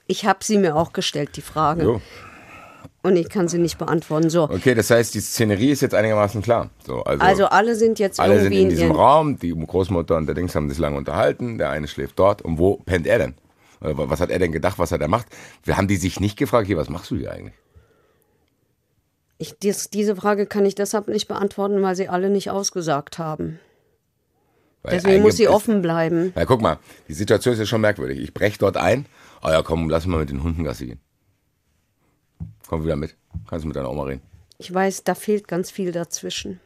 Ich habe sie mir auch gestellt, die Frage. Jo. Und ich kann sie nicht beantworten. So, Okay, das heißt, die Szenerie ist jetzt einigermaßen klar. So, also, also alle sind jetzt alle sind irgendwie in diesem ihren- Raum, die Großmutter und der Dings haben sich lange unterhalten, der eine schläft dort. Und wo pennt er denn? Was hat er denn gedacht, was er da macht? Wir haben die sich nicht gefragt, hier, was machst du hier eigentlich? Ich, dies, diese Frage kann ich deshalb nicht beantworten, weil sie alle nicht ausgesagt haben. Weil Deswegen muss sie offen bleiben. Ja, guck mal, die Situation ist ja schon merkwürdig. Ich brech dort ein. Oh ja, komm, lass mal mit den Hunden Gassi gehen. Komm wieder mit. Kannst du mit deiner Oma reden. Ich weiß, da fehlt ganz viel dazwischen.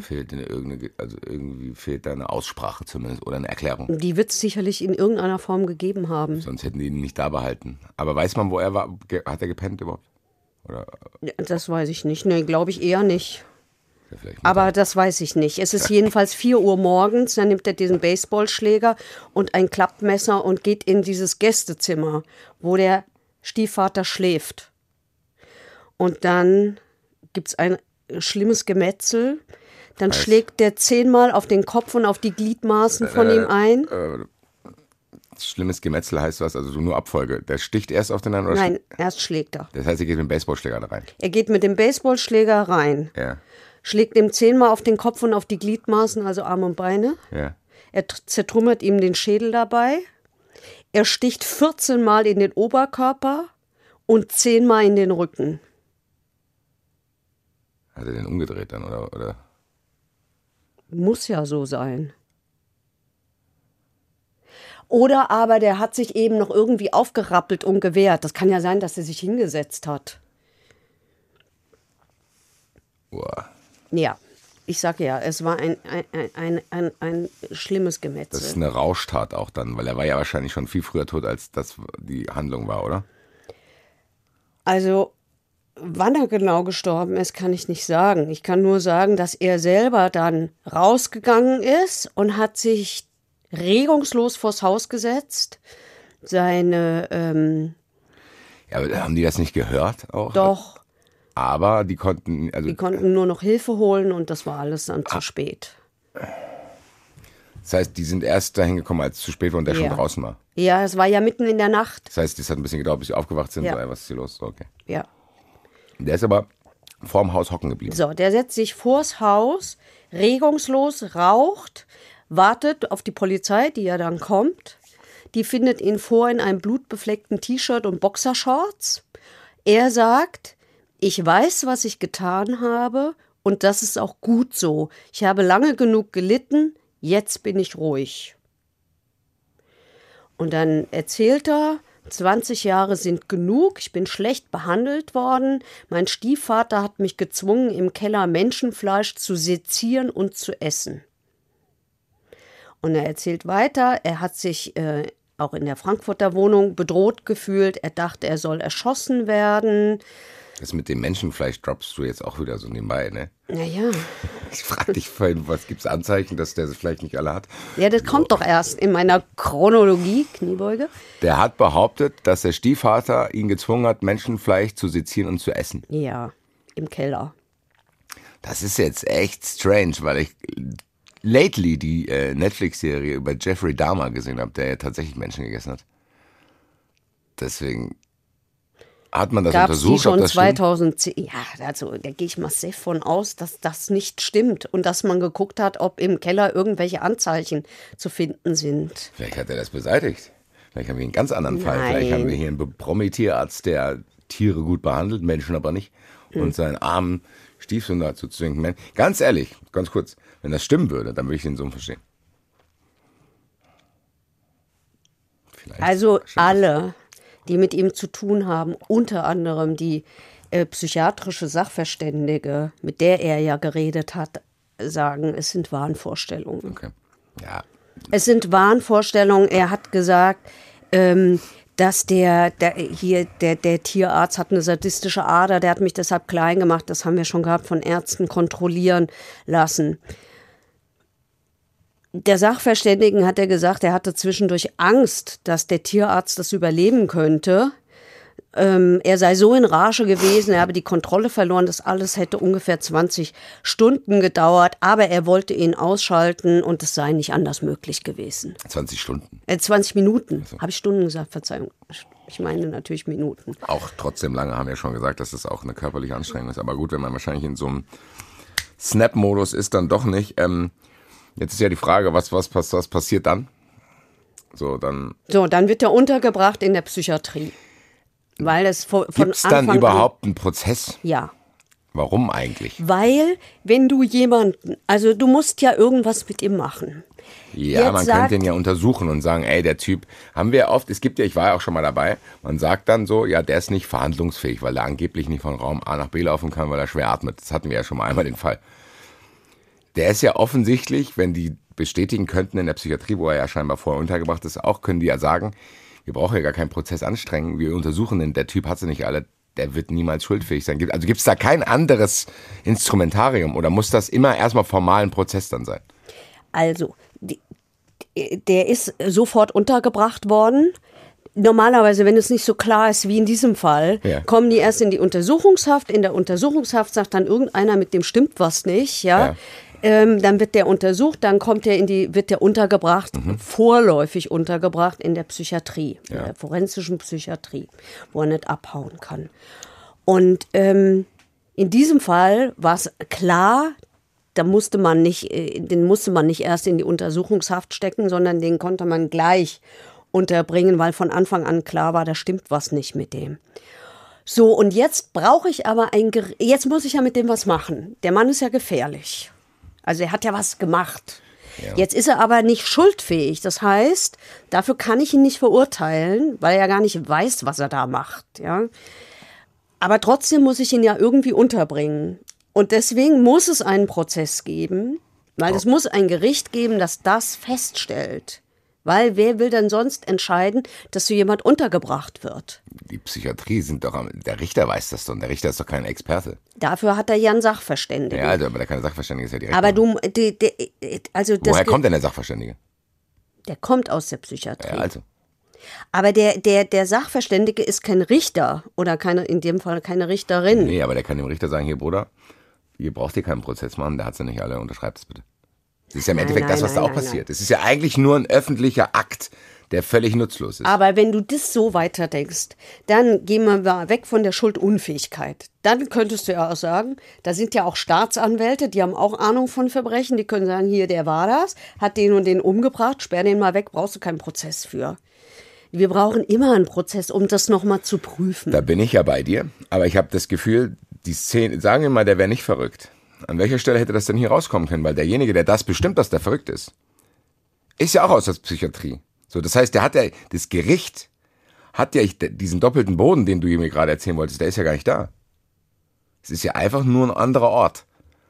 Fehlt dir irgendeine, also irgendwie fehlt da eine Aussprache zumindest oder eine Erklärung. Die wird es sicherlich in irgendeiner Form gegeben haben. Sonst hätten die ihn nicht da behalten. Aber weiß man, wo er war? Hat er gepennt überhaupt? Oder Ja, Das weiß ich nicht. Nee, glaube ich eher nicht. ja, Aber das weiß ich nicht. Es ist jedenfalls 4 Uhr morgens, dann nimmt er diesen Baseballschläger und ein Klappmesser und geht in dieses Gästezimmer, wo der Stiefvater schläft. Und dann gibt es ein schlimmes Gemetzel. Dann schlägt der zehnmal auf den Kopf und auf die Gliedmaßen von ihm ein. schlimmes Gemetzel heißt was, also so nur Abfolge. Der sticht erst auf den anderen oder Nein, erst schlägt er. Das heißt, er geht mit dem Baseballschläger da rein. Er geht mit dem Baseballschläger rein, Ja, schlägt ihm zehnmal auf den Kopf und auf die Gliedmaßen, also Arme und Beine. ja. Er tr- zertrümmert ihm den Schädel dabei. Er sticht 14 Mal in den Oberkörper und 10 Mal in den Rücken. Hat er den umgedreht dann oder? oder? Muss ja so sein. Oder aber der hat sich eben noch irgendwie aufgerappelt und gewehrt. Das kann ja sein, dass er sich hingesetzt hat. Boah. Ja, ich sage ja, es war ein, ein, ein, ein, ein, ein schlimmes Gemetzel. Das ist eine Rauschtat auch dann, weil er war ja wahrscheinlich schon viel früher tot, als das die Handlung war, oder? Also, wann er genau gestorben ist, kann ich nicht sagen. Ich kann nur sagen, dass er selber dann rausgegangen ist und hat sich regungslos vors Haus gesetzt. Seine, ähm, Ja, aber haben die das nicht gehört auch? doch, Aber die konnten, also die konnten nur noch Hilfe holen und das war alles dann zu spät. das heißt, die sind erst dahin gekommen, als es zu spät war und der Ja. schon draußen war. Ja, es war ja mitten in der Nacht. Das heißt, es hat ein bisschen gedauert, bis sie aufgewacht sind. Ja. So, ey, was ist hier los? Okay. Ja. Der ist aber vorm Haus hocken geblieben. So, der setzt sich vors Haus, regungslos, raucht, wartet auf die Polizei, die ja dann kommt. Die findet ihn vor in einem blutbefleckten T-Shirt und Boxershorts. Er sagt, ich weiß, was ich getan habe und das ist auch gut so. Ich habe lange genug gelitten, jetzt bin ich ruhig. Und dann erzählt er, 20 Jahre sind genug, ich bin schlecht behandelt worden, mein Stiefvater hat mich gezwungen, im Keller Menschenfleisch zu sezieren und zu essen. Und er erzählt weiter, er hat sich äh, auch in der Frankfurter Wohnung bedroht gefühlt, er dachte, er soll erschossen werden. Das mit dem Menschenfleisch droppst du jetzt auch wieder so nebenbei, ne? Naja, Ich frag dich vorhin, was gibt's Anzeichen, dass der sie vielleicht nicht alle hat? ja, das kommt doch erst in meiner Chronologie, Kniebeuge. Der hat behauptet, dass der Stiefvater ihn gezwungen hat, Menschenfleisch zu sezieren und zu essen. Ja, im Keller. Das ist jetzt echt strange, weil ich lately die äh, Netflix-Serie über Jeffrey Dahmer gesehen habe, der ja tatsächlich Menschen gegessen hat. Deswegen hat man das Gab es die untersucht, ob schon das stimmt? 2010? Ja, also da gehe ich massiv von aus, dass das nicht stimmt und dass man geguckt hat, ob im Keller irgendwelche Anzeichen zu finden sind. Vielleicht hat er das beseitigt. Vielleicht haben wir einen ganz anderen Fall. Vielleicht Nein. haben wir hier einen Promi-Tierarzt, der Tiere gut behandelt, Menschen aber nicht. Hm. Und seinen armen Stiefsohn dazu zwingt. Men- Ganz ehrlich, ganz kurz, wenn das stimmen würde, dann würde ich den Sohn verstehen. Vielleicht Also das. alle, die mit ihm zu tun haben, unter anderem die äh, psychiatrische Sachverständige, mit der er ja geredet hat, sagen, es sind Wahnvorstellungen. Okay. Ja, Es sind Wahnvorstellungen. Er hat gesagt, ähm, dass der, der hier der, der Tierarzt hat eine sadistische Ader, der hat mich deshalb klein gemacht. Das haben wir schon gehabt von Ärzten kontrollieren lassen. Der Sachverständigen hat er gesagt, er hatte zwischendurch Angst, dass der Tierarzt das überleben könnte. Ähm, er sei so in Rage gewesen, er habe die Kontrolle verloren, das alles hätte ungefähr 20 Stunden gedauert, aber er wollte ihn ausschalten und es sei nicht anders möglich gewesen. 20 Stunden. Äh, 20 Minuten, habe ich Stunden gesagt, Verzeihung. Ich meine natürlich Minuten. Auch trotzdem lange haben wir schon gesagt, dass das auch eine körperliche Anstrengung ist. Aber gut, wenn man wahrscheinlich in so einem Snap-Modus ist, dann doch nicht. Ähm, jetzt ist ja die Frage, was, was, was, was passiert dann? So, dann So, dann wird er untergebracht in der Psychiatrie. Weil es von, von gibt's Anfang dann überhaupt einen Prozess? An, ja. Warum eigentlich? Weil, wenn du jemanden, also du musst ja irgendwas mit ihm machen. Ja, Jetzt man sagt- könnte ihn ja untersuchen und sagen, ey, der Typ, haben wir oft, es gibt ja, ich war ja auch schon mal dabei, man sagt dann so, ja, der ist nicht verhandlungsfähig, weil er angeblich nicht von Raum A nach B laufen kann, weil er schwer atmet. Das hatten wir ja schon mal einmal den Fall. Der ist ja offensichtlich, wenn die bestätigen könnten in der Psychiatrie, wo er ja scheinbar vorher untergebracht ist, auch können die ja sagen, wir brauchen ja gar keinen Prozess anstrengen, wir untersuchen den, der Typ hat sie nicht alle, der wird niemals schuldfähig sein. Also gibt es da kein anderes Instrumentarium oder muss das immer erstmal formal ein Prozess dann sein? Also, die, der ist sofort untergebracht worden. Normalerweise, wenn es nicht so klar ist wie in diesem Fall, Ja. kommen die erst in die Untersuchungshaft. In der Untersuchungshaft sagt dann irgendeiner, mit dem stimmt was nicht, ja. Ja. Ähm, dann wird der untersucht, dann kommt er in die, wird der untergebracht, vorläufig untergebracht in der Psychiatrie, in Ja. der forensischen Psychiatrie, wo er nicht abhauen kann. Und ähm, in diesem Fall war es klar, da musste man nicht, äh, den musste man nicht erst in die Untersuchungshaft stecken, sondern den konnte man gleich unterbringen, weil von Anfang an klar war, da stimmt was nicht mit dem. So, und jetzt brauche ich aber ein, jetzt muss ich ja mit dem was machen. Der Mann ist ja gefährlich. Also er hat ja was gemacht. Jetzt ist er aber nicht schuldfähig. Das heißt, dafür kann ich ihn nicht verurteilen, weil er gar nicht weiß, was er da macht. Ja. Aber trotzdem muss ich ihn ja irgendwie unterbringen. Und deswegen muss es einen Prozess geben, weil es muss ein Gericht geben, das das feststellt. Weil wer will denn sonst entscheiden, dass so jemand untergebracht wird? Die Psychiatrie sind doch am, der Richter weiß das doch. Und der Richter ist doch kein Experte. Dafür hat er ja einen Sachverständigen. Ja, also, aber der keine Sachverständige ist ja direkt. aber du, die, die, also Woher kommt denn der Sachverständige? der kommt aus der Psychiatrie. Ja, also. Aber der, der, der Sachverständige ist kein Richter oder keine, in dem Fall keine Richterin. Nee, aber der kann dem Richter sagen, hier Bruder, ihr braucht hier keinen Prozess machen, der hat sie nicht alle, unterschreibt es bitte. Das ist ja im Nein, Endeffekt das, nein, was da nein, auch nein, passiert. Es ist ja eigentlich nur ein öffentlicher Akt, der völlig nutzlos ist. Aber wenn du das so weiterdenkst, dann gehen wir mal weg von der Schuldunfähigkeit. Dann könntest du ja auch sagen, da sind ja auch Staatsanwälte, die haben auch Ahnung von Verbrechen, die können sagen, hier, der war das, hat den und den umgebracht, sperr den mal weg, brauchst du keinen Prozess für. Wir brauchen immer einen Prozess, um das nochmal zu prüfen. Da bin ich ja bei dir, aber ich habe das Gefühl, die Szene, sagen wir mal, der wäre nicht verrückt. An welcher Stelle hätte das denn hier rauskommen können? Weil derjenige, der das bestimmt, dass der verrückt ist, ist ja auch aus der Psychiatrie. So, das heißt, der hat ja, das Gericht hat ja diesen doppelten Boden, den du mir gerade erzählen wolltest, der ist ja gar nicht da. Es ist ja einfach nur ein anderer Ort.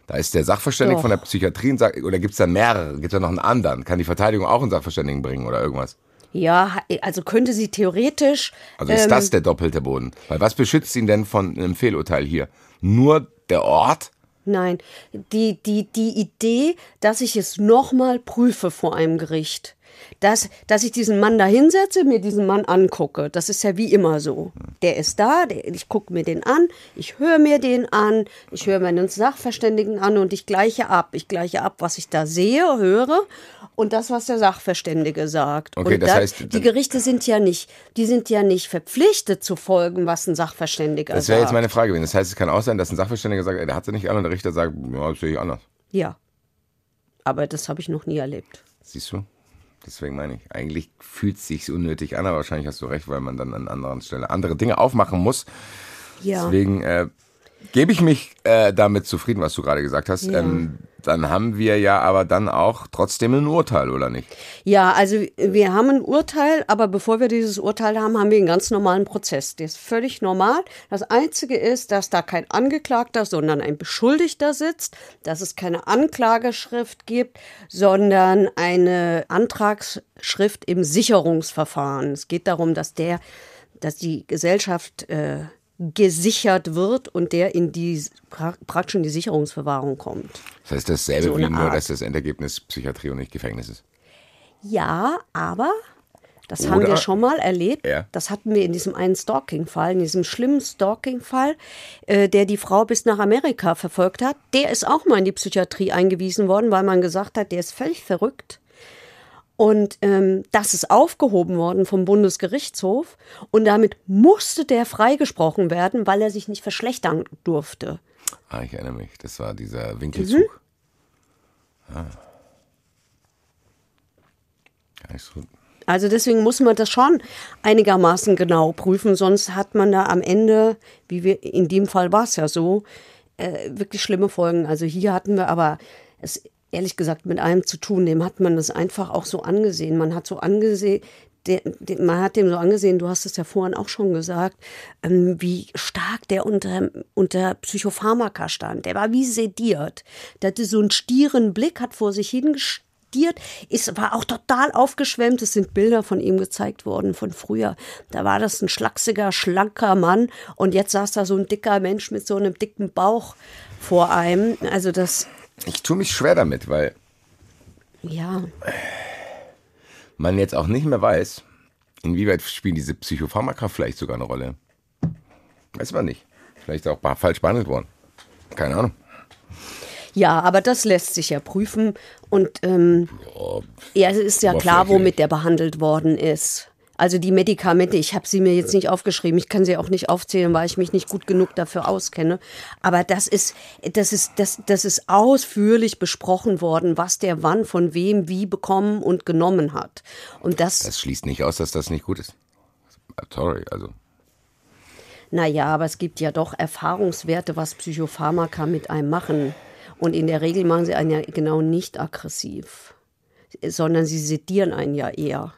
Da ist der Sachverständige Doch. von der Psychiatrie und sagt, oder gibt es da mehrere? Gibt es da noch einen anderen? Kann die Verteidigung auch einen Sachverständigen bringen oder irgendwas? Ja, also könnte sie theoretisch. Also ist ähm, das der doppelte Boden? Weil was beschützt ihn denn von einem Fehlurteil hier? Nur der Ort? Nein, die, die, die Idee, dass ich es nochmal prüfe vor einem Gericht. Dass, dass ich diesen Mann da hinsetze, mir diesen Mann angucke. Das ist ja wie immer so. Der ist da, der, ich gucke mir den an, ich höre mir den an, ich höre meinen Sachverständigen an und ich gleiche ab. Ich gleiche ab, was ich da sehe, höre und das, was der Sachverständige sagt. Okay, und das dann- heißt, die Gerichte sind ja nicht, die sind ja nicht verpflichtet zu folgen, was ein Sachverständiger Das wäre sagt. jetzt meine Frage gewesen. Das heißt, es kann auch sein, dass ein Sachverständiger sagt, ey, der hat sie nicht alle und der Richter sagt, ja, das sehe ich anders. Ja. Aber das habe ich noch nie erlebt. Siehst du? Deswegen meine ich, eigentlich fühlt es sich unnötig an, aber wahrscheinlich hast du recht, weil man dann an anderen Stellen andere Dinge aufmachen muss. Ja. Deswegen äh, gebe ich mich äh, damit zufrieden, was du gerade gesagt hast. Ja. Ähm, dann haben wir ja aber dann auch trotzdem ein Urteil, oder nicht? Ja, also wir haben ein Urteil, aber bevor wir dieses Urteil haben, haben wir einen ganz normalen Prozess. Der ist völlig normal. Das Einzige ist, dass da kein Angeklagter, sondern ein Beschuldigter sitzt, dass es keine Anklageschrift gibt, sondern eine Antragsschrift im Sicherungsverfahren. Es geht darum, dass der, dass die Gesellschaft äh, gesichert wird und der in die pra praktisch in die Sicherungsverwahrung kommt. Das heißt dasselbe So wie nur, Art. dass das Endergebnis Psychiatrie und nicht Gefängnis ist. Ja, aber das Oder- haben wir schon mal erlebt. Ja. Das hatten wir in diesem einen Stalking-Fall, in diesem schlimmen Stalking-Fall, äh, der die Frau bis nach Amerika verfolgt hat. Der ist auch mal in die Psychiatrie eingewiesen worden, weil man gesagt hat, der ist völlig verrückt. Und ähm, das ist aufgehoben worden vom Bundesgerichtshof. Und damit musste der freigesprochen werden, weil er sich nicht verschlechtern durfte. Ah, ich erinnere mich. Das war dieser Winkelzug. Mhm. Ah. Nicht so. Also deswegen muss man das schon einigermaßen genau prüfen, sonst hat man da am Ende, wie wir in dem Fall war es ja so, äh, wirklich schlimme Folgen. Also hier hatten wir aber es ehrlich gesagt mit einem zu tun, dem hat man das einfach auch so angesehen. Man hat so angesehen, der, der, man hat dem so angesehen, du hast es ja vorhin auch schon gesagt, ähm, wie stark der unter, unter Psychopharmaka stand. Der war wie sediert. Der hatte so einen stieren Blick, hat vor sich hingestellt ist, war auch total aufgeschwemmt. Es sind Bilder von ihm gezeigt worden von früher. Da war das ein schlachsiger, schlanker Mann und jetzt saß da so ein dicker Mensch mit so einem dicken Bauch vor einem. Also das, Ich tue mich schwer damit, weil ja, man jetzt auch nicht mehr weiß, inwieweit spielen diese Psychopharmaka vielleicht sogar eine Rolle. Weiß man nicht. Vielleicht auch falsch behandelt worden. Keine Ahnung. ja, aber das lässt sich ja prüfen und ähm, ja, es ist ja klar, womit der behandelt worden ist. Also die Medikamente, ich habe sie mir jetzt nicht aufgeschrieben, ich kann sie auch nicht aufzählen, weil ich mich nicht gut genug dafür auskenne. Aber das ist, das ist, das, das ist ausführlich besprochen worden, was der wann von wem wie bekommen und genommen hat. Und das, Das schließt nicht aus, dass das nicht gut ist. Sorry, also. naja, aber es gibt ja doch Erfahrungswerte, was Psychopharmaka mit einem machen. Und in der Regel machen sie einen ja genau nicht aggressiv. sondern sie sedieren einen ja eher.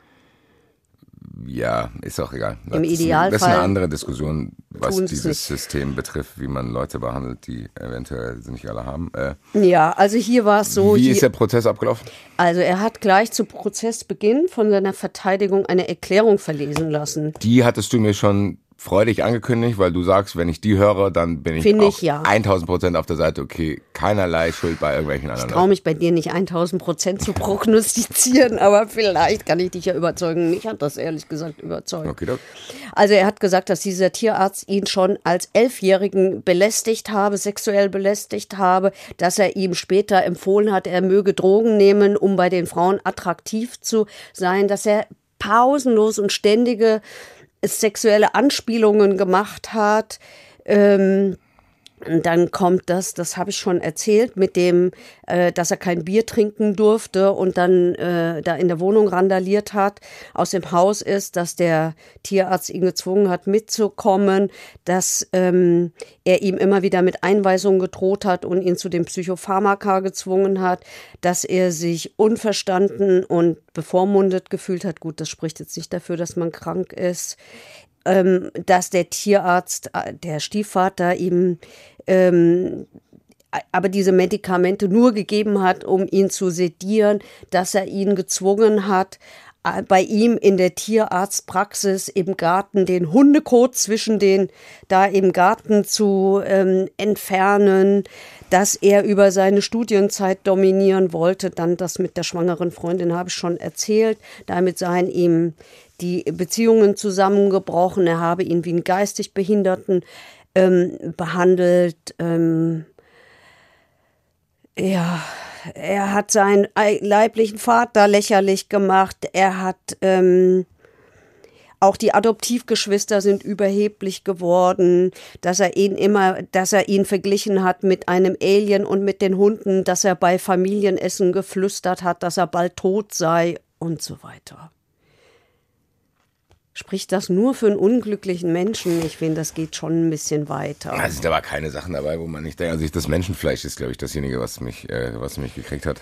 Ja, ist auch egal. Im das Idealfall Ist, das ist eine andere Diskussion, was dieses nicht. System betrifft, wie man Leute behandelt, die eventuell sie nicht alle haben. Äh, Ja, also hier war es so. wie hier, ist der Prozess abgelaufen? also er hat gleich zu Prozessbeginn von seiner Verteidigung eine Erklärung verlesen lassen. Die hattest du mir schon freudig angekündigt, weil du sagst, wenn ich die höre, dann bin ich Finde auch ich, ja. 1000 Prozent auf der Seite, okay, keinerlei Schuld bei irgendwelchen anderen. Ich traue mich bei dir nicht 1000 Prozent zu prognostizieren, *laughs* aber vielleicht kann ich dich ja überzeugen. Mich hat das ehrlich gesagt überzeugt. Okay, doch. Also er hat gesagt, dass dieser Tierarzt ihn schon als Elfjährigen belästigt habe, sexuell belästigt habe, dass er ihm später empfohlen hat, er möge Drogen nehmen, um bei den Frauen attraktiv zu sein, dass er pausenlos und ständige sexuelle Anspielungen gemacht hat. Ähm, dann kommt das, das habe ich schon erzählt, mit dem, äh, dass er kein Bier trinken durfte und dann äh, da in der Wohnung randaliert hat, aus dem Haus ist, dass der Tierarzt ihn gezwungen hat, mitzukommen, dass ähm, er ihm immer wieder mit Einweisungen gedroht hat und ihn zu den Psychopharmaka gezwungen hat, dass er sich unverstanden und bevormundet gefühlt hat. Gut, das spricht jetzt nicht dafür, dass man krank ist ähm, dass der Tierarzt, äh, der Stiefvater ihm ähm, aber diese Medikamente nur gegeben hat, um ihn zu sedieren, dass er ihn gezwungen hat, äh, bei ihm in der Tierarztpraxis im Garten den Hundekot zwischen den da im Garten zu ähm, entfernen, dass er über seine Studienzeit dominieren wollte. Dann das mit der schwangeren Freundin habe ich schon erzählt. Damit seien ihm die Beziehungen zusammengebrochen. Er habe ihn wie einen geistig Behinderten ähm, behandelt. Ähm, ja, er hat seinen ei- leiblichen Vater lächerlich gemacht. Er hat ähm, auch die Adoptivgeschwister sind überheblich geworden, dass er ihn immer, dass er ihn verglichen hat mit einem Alien und mit den Hunden, dass er bei Familienessen geflüstert hat, dass er bald tot sei und so weiter. Spricht das nur für einen unglücklichen Menschen? Ich finde, das geht schon ein bisschen weiter. Es sind aber keine Sachen dabei, wo man nicht denkt. Also ich, das Menschenfleisch ist, glaube ich, dasjenige, was mich, äh, was mich gekriegt hat.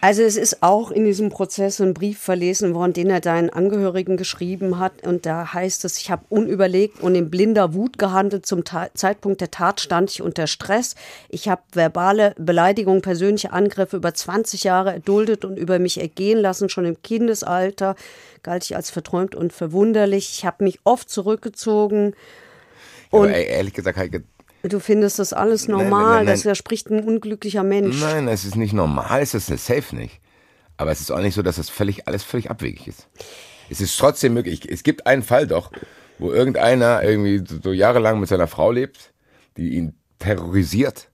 Also es ist auch in diesem Prozess ein Brief verlesen worden, den er deinen Angehörigen geschrieben hat. Und da heißt es, ich habe unüberlegt und in blinder Wut gehandelt. Zum Ta Zeitpunkt der Tat stand ich unter Stress. Ich habe verbale Beleidigungen, persönliche Angriffe über 20 Jahre erduldet und über mich ergehen lassen. Schon im Kindesalter galt ich als verträumt und verwunderlich. Ich habe mich oft zurückgezogen. Aber Und- ey, ehrlich gesagt, Heike, Du findest das alles nein, normal, nein. das widerspricht ein unglücklicher Mensch. nein, es ist nicht normal, es ist safe nicht. Aber es ist auch nicht so, dass das völlig, alles völlig abwegig ist. Es ist trotzdem möglich. Es gibt einen Fall doch, wo irgendeiner irgendwie so jahrelang mit seiner Frau lebt, die ihn terrorisiert.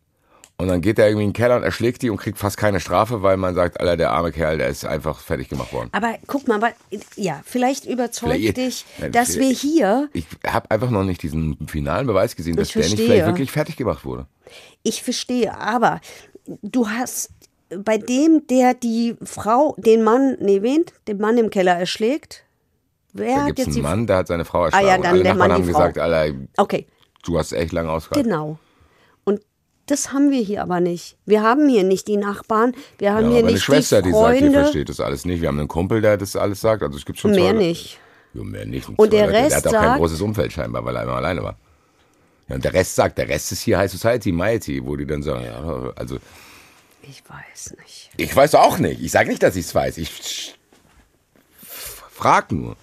Und dann geht er irgendwie in den Keller und erschlägt die und kriegt fast keine Strafe, weil man sagt, Alter, der arme Kerl, der ist einfach fertig gemacht worden. Aber guck mal, aber, ja, vielleicht überzeugt Vielleicht- dich, Nein, dass wir hier, Ich habe einfach noch nicht diesen finalen Beweis gesehen, dass der nicht vielleicht wirklich fertig gemacht wurde. ich verstehe, aber du hast bei dem, der die Frau, den Mann, nee, wen? Den Mann im Keller erschlägt? Wer Da hat jetzt einen die Mann, der hat seine Frau erschlagen. ja, und dann der Nachbarn Mann haben die Frau. gesagt, Alter, Okay, du hast echt lange ausgehalten. genau. Und das haben wir hier aber nicht. Wir haben hier nicht die Nachbarn, wir haben Ja, hier nicht Schwester, die die sagt, die Freunde. versteht das alles nicht. Wir haben einen Kumpel, der das alles sagt. Also es gibt schon mehr zwei, nicht. Ja, mehr nicht. Und zwei der Leute. Rest der hat auch kein sagt- großes Umfeld scheinbar, weil er immer alleine war. Ja, und der Rest sagt, der Rest ist hier High Society, Mighty, wo die dann sagen, ja, also Ich weiß nicht. ich weiß auch nicht. Ich sage nicht, dass ich es weiß. Ich frag nur.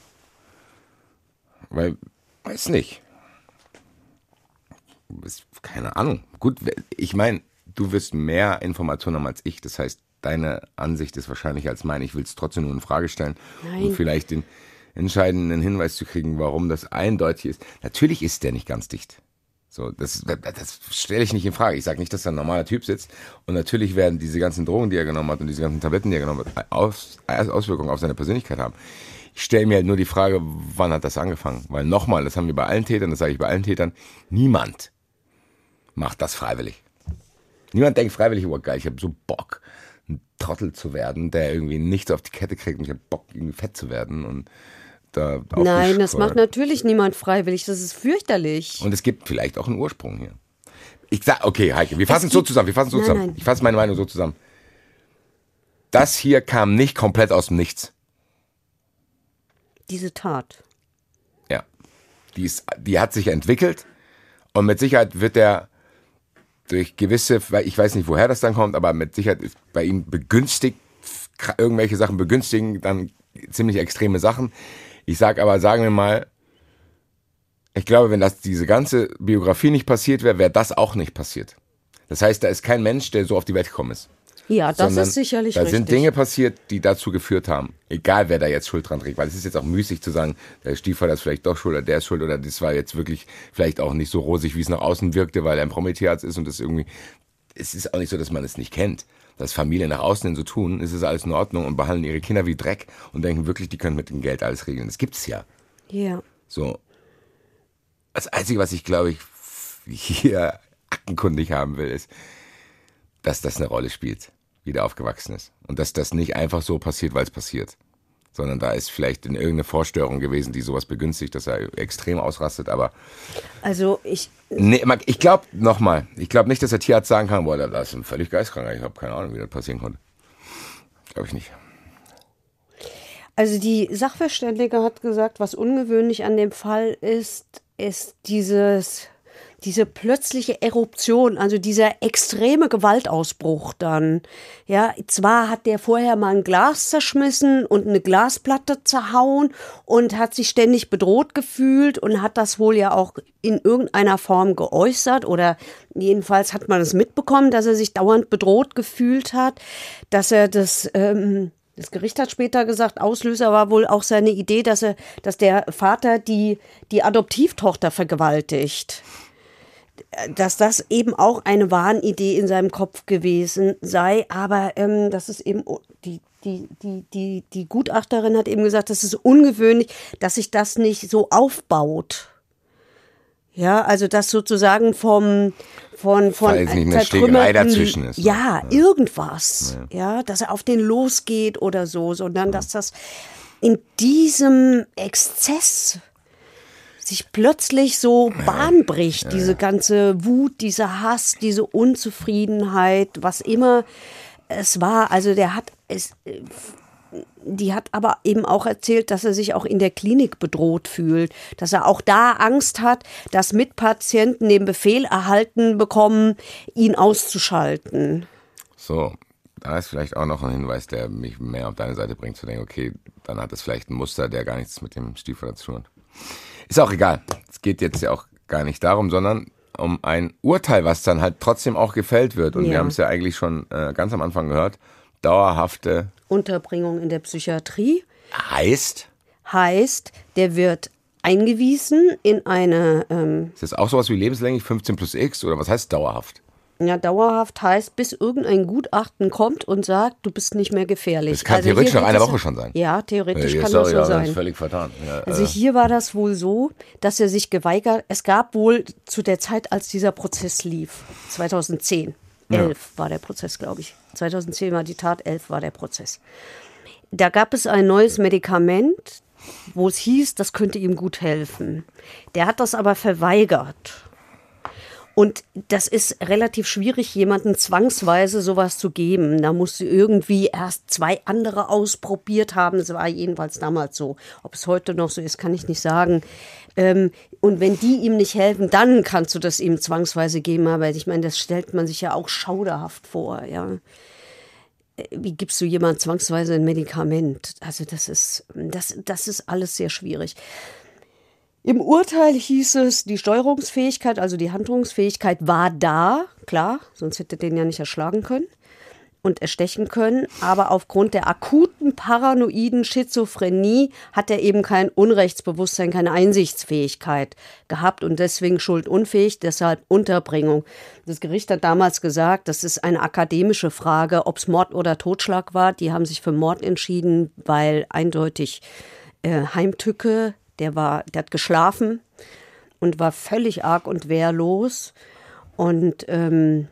Weil, weiß nicht. Ist- Keine Ahnung. Gut, ich meine, du wirst mehr Informationen haben als ich. Das heißt, deine Ansicht ist wahrscheinlich als meine. Ich will es trotzdem nur in Frage stellen, Nein. um vielleicht den entscheidenden Hinweis zu kriegen, warum das eindeutig ist. Natürlich ist der nicht ganz dicht. So, das, das, das stelle ich nicht in Frage. Ich sage nicht, dass da ein normaler Typ sitzt. Und natürlich werden diese ganzen Drogen, die er genommen hat und diese ganzen Tabletten, die er genommen hat, Aus, Auswirkungen auf seine Persönlichkeit haben. Ich stelle mir halt nur die Frage, wann hat das angefangen? Weil nochmal, das haben wir bei allen Tätern, das sage ich bei allen Tätern, niemand macht das freiwillig. Niemand denkt freiwillig, oh geil, ich habe so Bock, ein Trottel zu werden, der irgendwie nichts auf die Kette kriegt und ich habe Bock, irgendwie fett zu werden und da Nein, das macht natürlich niemand freiwillig. Das ist fürchterlich. Und es gibt vielleicht auch einen Ursprung hier. Ich sag, okay, Heike, wir fassen es so zusammen, wir fassen es so Nein, zusammen. nein. Ich fasse meine Meinung so zusammen. das hier kam nicht komplett aus dem Nichts. Diese Tat. Ja. Die, ist, die hat sich entwickelt und mit Sicherheit wird er durch gewisse, ich weiß nicht, woher das dann kommt, aber mit Sicherheit ist bei ihm begünstigt, irgendwelche Sachen begünstigen dann ziemlich extreme Sachen. Ich sag aber, sagen wir mal, ich glaube, wenn das diese ganze Biografie nicht passiert wäre, wäre das auch nicht passiert. Das heißt, da ist kein Mensch, der so auf die Welt gekommen ist. Ja, das ist sicherlich da richtig. Da sind Dinge passiert, die dazu geführt haben. Egal, wer da jetzt Schuld dran trägt. Weil es ist jetzt auch müßig zu sagen, der Stiefvater ist vielleicht doch schuld oder der ist schuld oder das war jetzt wirklich vielleicht auch nicht so rosig, wie es nach außen wirkte, weil er ein Prometheus ist und das irgendwie. Es ist auch nicht so, dass man es nicht kennt. Dass Familien nach außen hin so tun, ist es alles in Ordnung und behandeln ihre Kinder wie Dreck und denken wirklich, die können mit dem Geld alles regeln. Das gibt's ja. Ja. So. Das Einzige, was ich glaube ich *laughs* hier aktenkundig haben will, ist, dass das eine Rolle spielt wie der aufgewachsen ist. Und dass das nicht einfach so passiert, weil es passiert. Sondern da ist vielleicht in irgendeine Vorstörung gewesen, die sowas begünstigt, dass er extrem ausrastet, aber. Also ich. Nee, ich glaube, nochmal, ich glaube nicht, dass der Tierarzt sagen kann, boah, das ist ein völlig geistkranker, ich habe keine Ahnung, wie das passieren konnte. Glaube ich nicht. Also die Sachverständige hat gesagt, was ungewöhnlich an dem Fall ist, ist dieses diese plötzliche Eruption, also dieser extreme Gewaltausbruch dann. Ja, zwar hat der vorher mal ein Glas zerschmissen und eine Glasplatte zerhauen und hat sich ständig bedroht gefühlt und hat das wohl ja auch in irgendeiner Form geäußert oder jedenfalls hat man es mitbekommen, dass er sich dauernd bedroht gefühlt hat, dass er das ähm, das Gericht hat später gesagt, Auslöser war wohl auch seine Idee, dass er, dass der Vater die, die Adoptivtochter vergewaltigt dass das eben auch eine Wahnidee in seinem Kopf gewesen sei, aber ähm, das ist eben die, die, die, die, die Gutachterin hat eben gesagt, das ist ungewöhnlich, dass sich das nicht so aufbaut. Ja, also dass sozusagen vom von von Weil nicht eine Stegerei dazwischen ist. Ja, ja. irgendwas. Ja. ja, dass er auf den losgeht oder so, sondern dass das in diesem Exzess sich plötzlich so Bahn bricht, ja, ja. diese ganze Wut, dieser Hass, diese Unzufriedenheit, was immer es war. Also der hat es, die hat aber eben auch erzählt, dass er sich auch in der Klinik bedroht fühlt, dass er auch da Angst hat, dass Mitpatienten den Befehl erhalten bekommen, ihn auszuschalten. So, da ist vielleicht auch noch ein Hinweis, der mich mehr auf deine Seite bringt, zu denken, okay, dann hat es vielleicht ein Muster, der gar nichts mit dem Stiefvater zu tun hat. Ist auch egal. Es geht jetzt ja auch gar nicht darum, sondern um ein Urteil, was dann halt trotzdem auch gefällt wird. Und ja. wir haben es ja eigentlich schon äh, ganz am Anfang gehört. Dauerhafte Unterbringung in der Psychiatrie. Heißt? Heißt, der wird eingewiesen in eine. Ähm, ist das auch sowas wie lebenslänglich 15 plus X oder was heißt dauerhaft? Ja, dauerhaft heißt, bis irgendein Gutachten kommt und sagt, du bist nicht mehr gefährlich. Das kann also theoretisch nach einer Woche schon sein. Ja, theoretisch ja, kann sorry, das so ja, sein. Das ist völlig vertan. Ja, also hier war das wohl so, dass er sich geweigert, es gab wohl zu der Zeit, als dieser Prozess lief, 2010, 11 war der Prozess, glaube ich. 2010 war die Tat, 11 war der Prozess. Da gab es ein neues Medikament, wo es hieß, das könnte ihm gut helfen. Der hat das aber verweigert. Und das ist relativ schwierig, jemanden zwangsweise sowas zu geben. Da musst du irgendwie erst zwei andere ausprobiert haben. Das war jedenfalls damals so. Ob es heute noch so ist, kann ich nicht sagen. Ähm, und wenn die ihm nicht helfen, dann kannst du das ihm zwangsweise geben. Aber ich meine, das stellt man sich ja auch schauderhaft vor, ja. Äh, wie gibst du jemand zwangsweise ein Medikament? Also das ist, das, das ist alles sehr schwierig. Im Urteil hieß es, die Steuerungsfähigkeit, also die Handlungsfähigkeit war da, klar, sonst hätte den ja nicht erschlagen können und erstechen können, aber aufgrund der akuten paranoiden Schizophrenie hat er eben kein Unrechtsbewusstsein, keine Einsichtsfähigkeit gehabt und deswegen schuldunfähig, deshalb Unterbringung. Das Gericht hat damals gesagt, das ist eine akademische Frage, ob es Mord oder Totschlag war. Die haben sich für Mord entschieden, weil eindeutig äh, Heimtücke der war, der hat geschlafen und war völlig arg und wehrlos. Und ähm,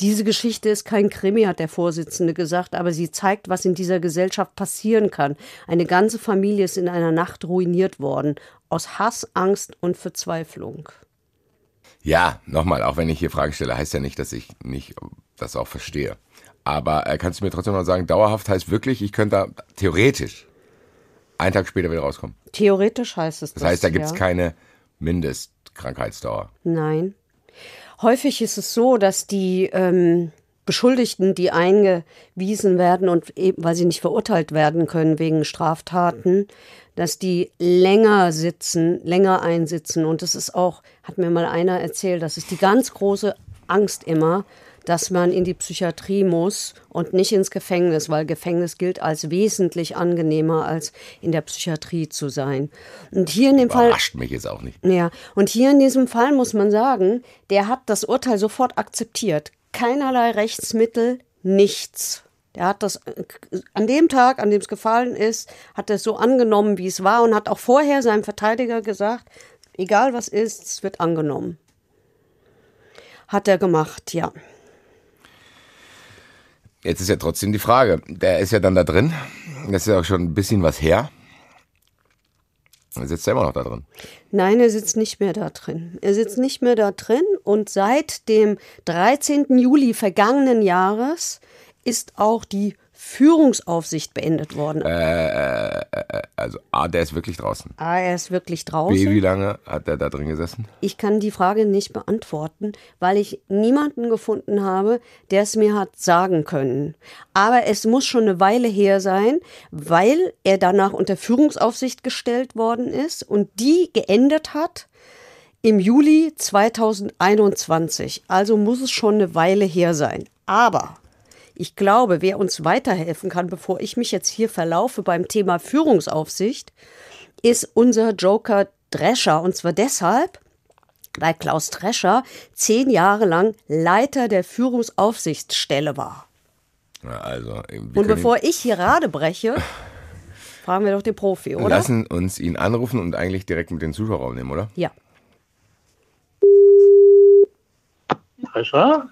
diese Geschichte ist kein Krimi, hat der Vorsitzende gesagt, aber sie zeigt, was in dieser Gesellschaft passieren kann. Eine ganze Familie ist in einer Nacht ruiniert worden. Aus Hass, Angst und Verzweiflung. Ja, nochmal, auch wenn ich hier Fragen stelle, heißt ja nicht, dass ich nicht das auch verstehe. Aber äh, kannst du mir trotzdem mal sagen, dauerhaft heißt wirklich, ich könnte da theoretisch einen Tag später wieder rauskommen. Theoretisch heißt es Das heißt, da gibt's ja. keine Mindestkrankheitsdauer. Nein. Häufig ist es so, dass die ähm, Beschuldigten, die eingewiesen werden und eben, weil sie nicht verurteilt werden können wegen Straftaten, dass die länger sitzen, länger einsitzen. Und das ist auch, hat mir mal einer erzählt, das ist die ganz große Angst immer, dass man in die Psychiatrie muss und nicht ins Gefängnis, weil Gefängnis gilt als wesentlich angenehmer, als in der Psychiatrie zu sein. Und hier in dem Fall. Überrascht mich jetzt auch nicht. Ja, und hier in diesem Fall muss man sagen, der hat das Urteil sofort akzeptiert. Keinerlei Rechtsmittel, nichts. Der hat das an dem Tag, an dem es gefallen ist, hat er es so angenommen, wie es war und hat auch vorher seinem Verteidiger gesagt, egal was ist, es wird angenommen. Hat er gemacht, ja. Jetzt ist ja trotzdem die Frage, der ist ja dann da drin. Das ist ja auch schon ein bisschen was her. Dann sitzt er immer noch da drin. Nein, er sitzt nicht mehr da drin. Er sitzt nicht mehr da drin und seit dem 13. Juli vergangenen Jahres ist auch die Führungsaufsicht beendet worden. Äh, Also A, der ist wirklich draußen. ah, er ist wirklich B, draußen. wie lange hat der da drin gesessen? Ich kann die Frage nicht beantworten, weil ich niemanden gefunden habe, der es mir hat sagen können. Aber es muss schon eine Weile her sein, weil er danach unter Führungsaufsicht gestellt worden ist und die geendet hat im Juli 2021. Also muss es schon eine Weile her sein. Aber ich glaube, wer uns weiterhelfen kann, bevor ich mich jetzt hier verlaufe beim Thema Führungsaufsicht, ist unser Joker Drescher. Und zwar deshalb, weil Klaus Drescher zehn Jahre lang Leiter der Führungsaufsichtsstelle war. Ja, also, Und bevor ich hier Rade breche, fragen wir doch den Profi, oder? lassen uns ihn anrufen und eigentlich direkt mit den Zuschauerraum nehmen, oder? Ja. Drescher?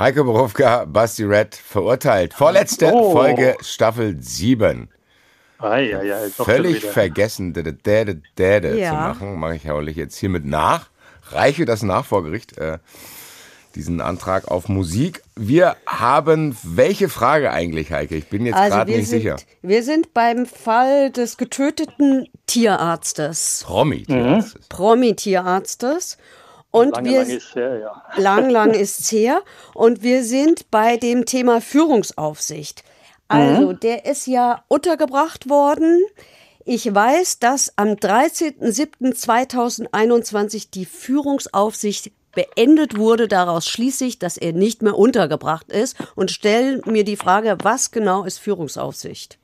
Heike Borowka, Basti Red verurteilt. Vorletzte Oh. Folge Staffel 7. Ei, ei, ei, Völlig vergessen, däde, däde, däde Ja. zu machen. Mache ich haulich jetzt hiermit nach. Reiche das nach vor Gericht. Äh, diesen Antrag auf Musik. Wir haben welche Frage eigentlich, Heike? Ich bin jetzt Also gerade nicht sind, sicher. wir sind beim Fall des getöteten Tierarztes, Promi. Mhm. Promi-Tierarztes. Und Lange, wir, lange ist her, ja. *laughs* lang, lang ist's her. Und wir sind bei dem Thema Führungsaufsicht. Also, der ist ja untergebracht worden. Ich weiß, dass am 13.07.2021 die Führungsaufsicht beendet wurde. Daraus schließe ich, dass er nicht mehr untergebracht ist und stelle mir die Frage, was genau ist Führungsaufsicht?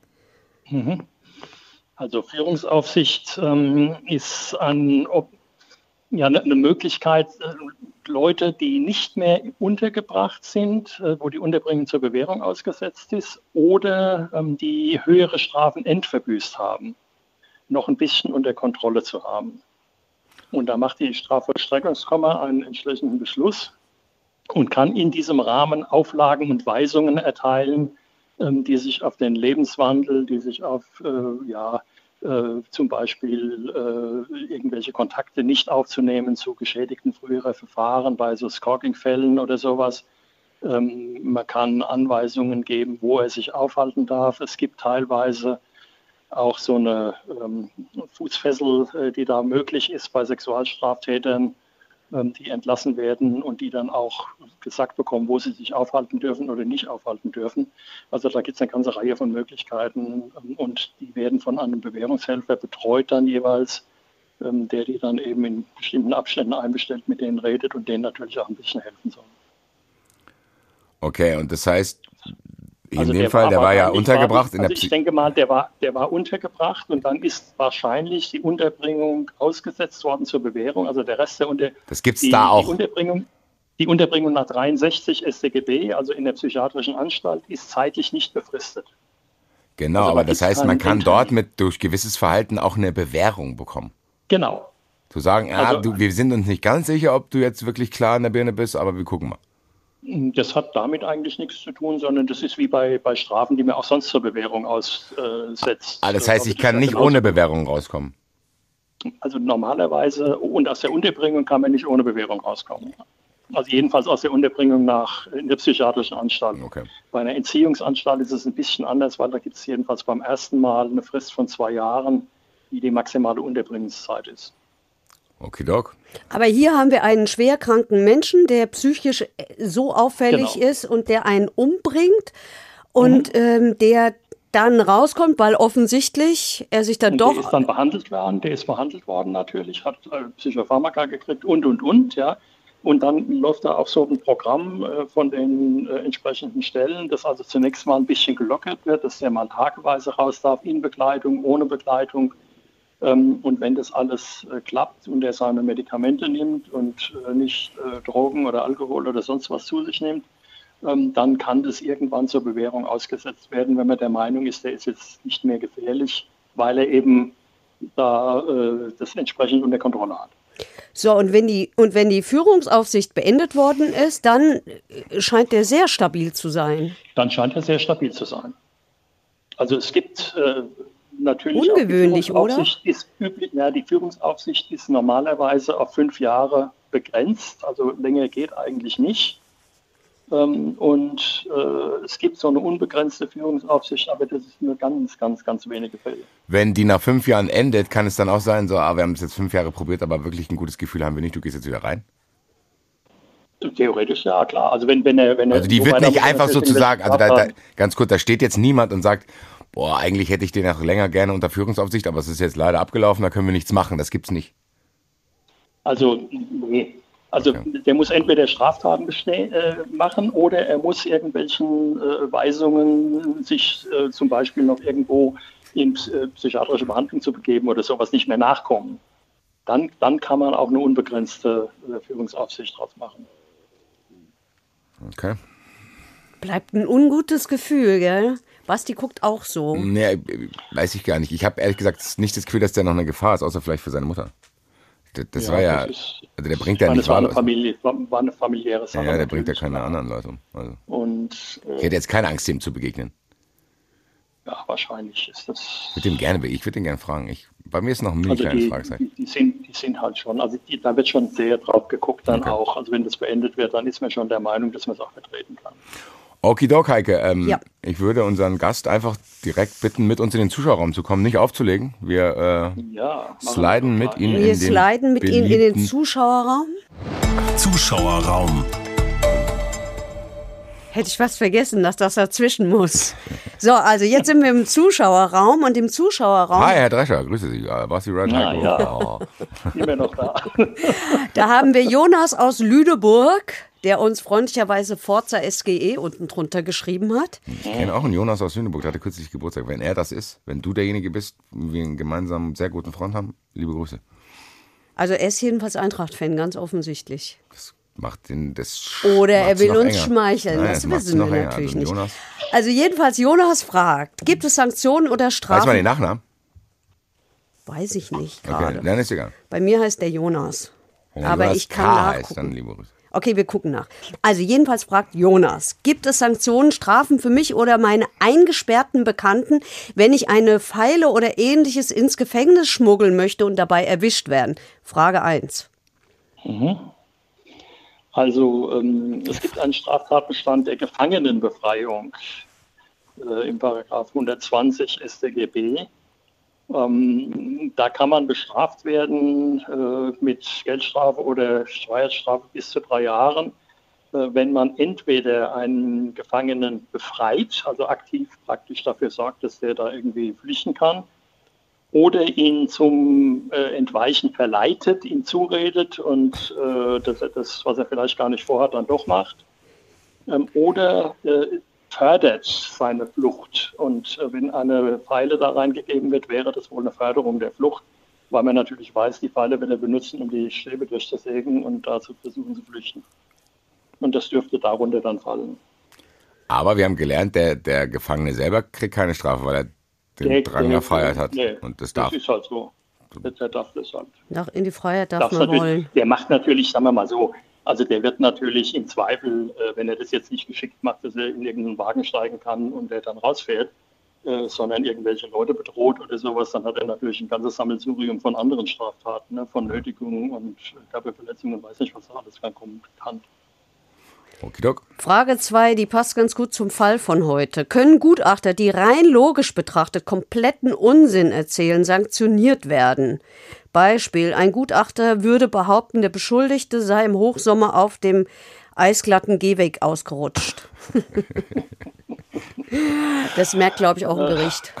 Also Führungsaufsicht ähm, ist an, ob, ja, eine Möglichkeit, äh, Leute, die nicht mehr untergebracht sind, äh, wo die Unterbringung zur Bewährung ausgesetzt ist oder ähm, die höhere Strafen entverbüßt haben, noch ein bisschen unter Kontrolle zu haben. Und da macht die Strafvollstreckungskammer einen entsprechenden Beschluss und kann in diesem Rahmen Auflagen und Weisungen erteilen, ähm, die sich auf den Lebenswandel, die sich auf äh, ja, äh, zum Beispiel äh, irgendwelche Kontakte nicht aufzunehmen zu geschädigten früherer Verfahren bei so Stalking-Fällen oder sowas. Ähm, man kann Anweisungen geben, wo er sich aufhalten darf. Es gibt teilweise auch so eine ähm, Fußfessel, äh, die da möglich ist bei Sexualstraftätern, die entlassen werden und die dann auch gesagt bekommen, wo sie sich aufhalten dürfen oder nicht aufhalten dürfen. Also da gibt es eine ganze Reihe von Möglichkeiten ähm, und die werden von einem Bewährungshelfer betreut dann jeweils, ähm, der die dann eben in bestimmten Abständen einbestellt, mit denen redet und denen natürlich auch ein bisschen helfen soll. Okay, und das heißt, in Also dem Fall, der war ja untergebracht in der also ich denke mal, der war, der war untergebracht und dann ist wahrscheinlich die Unterbringung ausgesetzt worden zur Bewährung. Also der Rest der Unter Das gibt's die, da auch. Die Unterbringung, die Unterbringung nach 63 StGB, also in der psychiatrischen Anstalt, ist zeitlich nicht befristet. Genau, Also aber da das heißt, man kann dort mit durch gewisses Verhalten auch eine Bewährung bekommen. Genau. Zu sagen, ja, Also- du, wir sind uns nicht ganz sicher, ob du jetzt wirklich klar in der Birne bist, aber wir gucken mal. Das hat damit eigentlich nichts zu tun, sondern das ist wie bei, bei Strafen, die man auch sonst zur Bewährung aussetzt. Ah, das heißt, ich kann nicht ohne Bewährung rauskommen. Also normalerweise und aus der Unterbringung kann man nicht ohne Bewährung rauskommen. Also jedenfalls aus der Unterbringung nach in der psychiatrischen Anstalt. Okay. Bei einer Entziehungsanstalt ist es ein bisschen anders, weil da gibt es jedenfalls beim ersten Mal eine Frist von zwei Jahren, die die maximale Unterbringungszeit ist. Okay, Doc. Aber hier haben wir einen schwerkranken Menschen, der psychisch so auffällig Genau. ist und der einen umbringt und ähm, der dann rauskommt, weil offensichtlich er sich dann Und doch der ist dann behandelt worden, der ist behandelt worden natürlich, hat äh, Psychopharmaka gekriegt und, und, und, ja. Und dann läuft da auch so ein Programm äh, von den äh, entsprechenden Stellen, das also zunächst mal ein bisschen gelockert wird, dass der mal tageweise raus darf, in Begleitung, ohne Begleitung. Ähm, und wenn das alles äh, klappt und er seine Medikamente nimmt und äh, nicht äh, Drogen oder Alkohol oder sonst was zu sich nimmt, ähm, dann kann das irgendwann zur Bewährung ausgesetzt werden, wenn man der Meinung ist, der ist jetzt nicht mehr gefährlich, weil er eben da das entsprechend unter Kontrolle hat. so und wenn die und wenn die Führungsaufsicht beendet worden ist, dann scheint der sehr stabil zu sein. Dann scheint er sehr stabil zu sein. Also es gibt natürlich Ungewöhnlich, auch die Führungsaufsicht Ist üblich, ja, die Führungsaufsicht ist normalerweise auf fünf Jahre begrenzt, also länger geht eigentlich nicht. Ähm, und äh, es gibt so eine unbegrenzte Führungsaufsicht, aber das ist nur ganz, ganz, ganz wenige Fälle. Wenn die nach fünf Jahren endet, kann es dann auch sein, so, ah, wir haben es jetzt fünf Jahre probiert, aber wirklich ein gutes Gefühl haben wir nicht, du gehst jetzt wieder rein. Theoretisch ja, klar. Also wenn, wenn er, wenn er, Also die wird nicht einfach sozusagen, also da, da, ganz kurz, da steht jetzt niemand und sagt, boah, eigentlich hätte ich den auch länger gerne unter Führungsaufsicht, aber es ist jetzt leider abgelaufen, da können wir nichts machen, das gibt's nicht. Also, nee. Also der muss entweder Straftaten äh, machen oder er muss irgendwelchen äh, Weisungen, sich äh, zum Beispiel noch irgendwo in äh, psychiatrische Behandlung zu begeben oder sowas nicht mehr nachkommen. Dann, dann kann man auch eine unbegrenzte äh, Führungsaufsicht draus machen. Okay. Bleibt ein ungutes Gefühl, gell? Basti guckt auch so. Nee, äh, weiß ich gar nicht. Ich habe ehrlich gesagt nicht das Gefühl, dass der noch eine Gefahr ist, außer vielleicht für seine Mutter. Das, das war ja, das ist- also der bringt ich ja nicht war eine. Familie, war, war eine familiäre Sache. Ja, der bringt ja keine anderen Leute um. Also, Und ich äh, hätte jetzt keine Angst, dem zu begegnen. ja, wahrscheinlich ist das Ich würde den gerne, ich würde den gerne fragen. Ich, bei mir ist noch ein mini Also kleines die, Fragezeichen. die, die, sind, die sind halt schon, also die, da wird schon sehr drauf geguckt dann Okay. auch. Also wenn das beendet wird, dann ist man schon der Meinung, dass man es auch vertreten kann. Okidok, Heike. Ähm, Ja. Ich würde unseren Gast einfach direkt bitten, mit uns in den Zuschauerraum zu kommen, nicht aufzulegen. Wir äh, Ja, sliden wir mit Ihnen mal. in Wir den sliden mit Ihnen in den Zuschauerraum. Zuschauerraum. Hätte ich fast vergessen, dass das dazwischen muss. So, also jetzt sind wir im Zuschauerraum und im Zuschauerraum, Hi, Herr Drescher, grüße Sie. Äh, Basti Red Na Heiko. ja. Oh. Immer noch da. da haben wir Jonas aus Lüdeburg, der uns freundlicherweise Forza SGE unten drunter geschrieben hat. Ich kenne auch einen Jonas aus Lüneburg, der hatte kürzlich Geburtstag. Wenn er das ist, wenn du derjenige bist, wir einen gemeinsamen sehr guten Freund haben, liebe Grüße. Also er ist jedenfalls Eintracht-Fan, ganz offensichtlich. Das macht den, das Oder er will uns enger. schmeicheln, Nein, das wissen wir natürlich also nicht. Jonas, Also jedenfalls Jonas fragt, gibt es Sanktionen oder weiß man den Strafen? Nachnamen? Weiß ich nicht Okay, gerade. dann ist egal. Bei mir heißt der Jonas. Wenn Aber Jonas ich kann K. nachgucken. heißt, dann liebe Grüße. Okay, wir gucken nach. Also jedenfalls fragt Jonas, gibt es Sanktionen, Strafen für mich oder meine eingesperrten Bekannten, wenn ich eine Pfeile oder ähnliches ins Gefängnis schmuggeln möchte und dabei erwischt werden? Frage 1. Also ähm, es gibt einen Straftatbestand der Gefangenenbefreiung äh, im Paragraph 120 StGB. Ähm, da kann man bestraft werden äh, mit Geldstrafe oder Freiheitsstrafe bis zu drei Jahren, äh, wenn man entweder einen Gefangenen befreit, also aktiv praktisch dafür sorgt, dass der da irgendwie flüchten kann, oder ihn zum äh, Entweichen verleitet, ihn zuredet und äh, dass er das, was er vielleicht gar nicht vorhat, dann doch macht. Ähm, oder äh, fördert seine Flucht. Und äh, wenn eine Pfeile da reingegeben wird, wäre das wohl eine Förderung der Flucht, weil man natürlich weiß, die Pfeile will er benutzen, um die Stäbe durchzusägen und dazu versuchen zu flüchten. Und das dürfte darunter dann fallen. Aber wir haben gelernt, der, der Gefangene selber kriegt keine Strafe, weil er den Der- Drang der- erfeiert hat. nee, Und das darf. Das ist halt so. Der darf das halt. Nach in die Freiheit darf darf's man wollen. der macht natürlich, sagen wir mal so, also der wird natürlich im Zweifel, äh, wenn er das jetzt nicht geschickt macht, dass er in irgendeinen Wagen steigen kann und der dann rausfährt, äh, sondern irgendwelche Leute bedroht oder sowas, dann hat er natürlich ein ganzes Sammelsurium von anderen Straftaten, ne, von Nötigungen und Körperverletzungen, weiß nicht, was da alles kommen kann. Okidok. Frage 2, die passt ganz gut zum Fall von heute. Können Gutachter, die rein logisch betrachtet kompletten Unsinn erzählen, sanktioniert werden? Beispiel, ein Gutachter würde behaupten, der Beschuldigte sei im Hochsommer auf dem eisglatten Gehweg ausgerutscht. *laughs* das merkt, glaube ich, auch ein Gericht.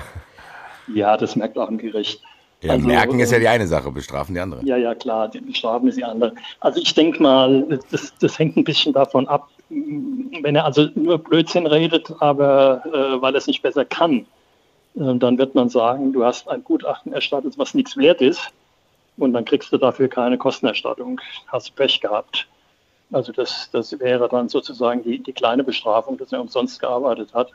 Ja, das merkt auch ein Gericht. Ja, also, merken ist ja die eine Sache, bestrafen die andere. Ja, ja, klar, die bestrafen ist die andere. Also ich denke mal, das, das hängt ein bisschen davon ab, wenn er also nur Blödsinn redet, aber äh, weil er es nicht besser kann, äh, dann wird man sagen, du hast ein Gutachten erstattet, was nichts wert ist und dann kriegst du dafür keine Kostenerstattung. Hast Pech gehabt. Also das, das wäre dann sozusagen die, die kleine Bestrafung, dass er umsonst gearbeitet hat.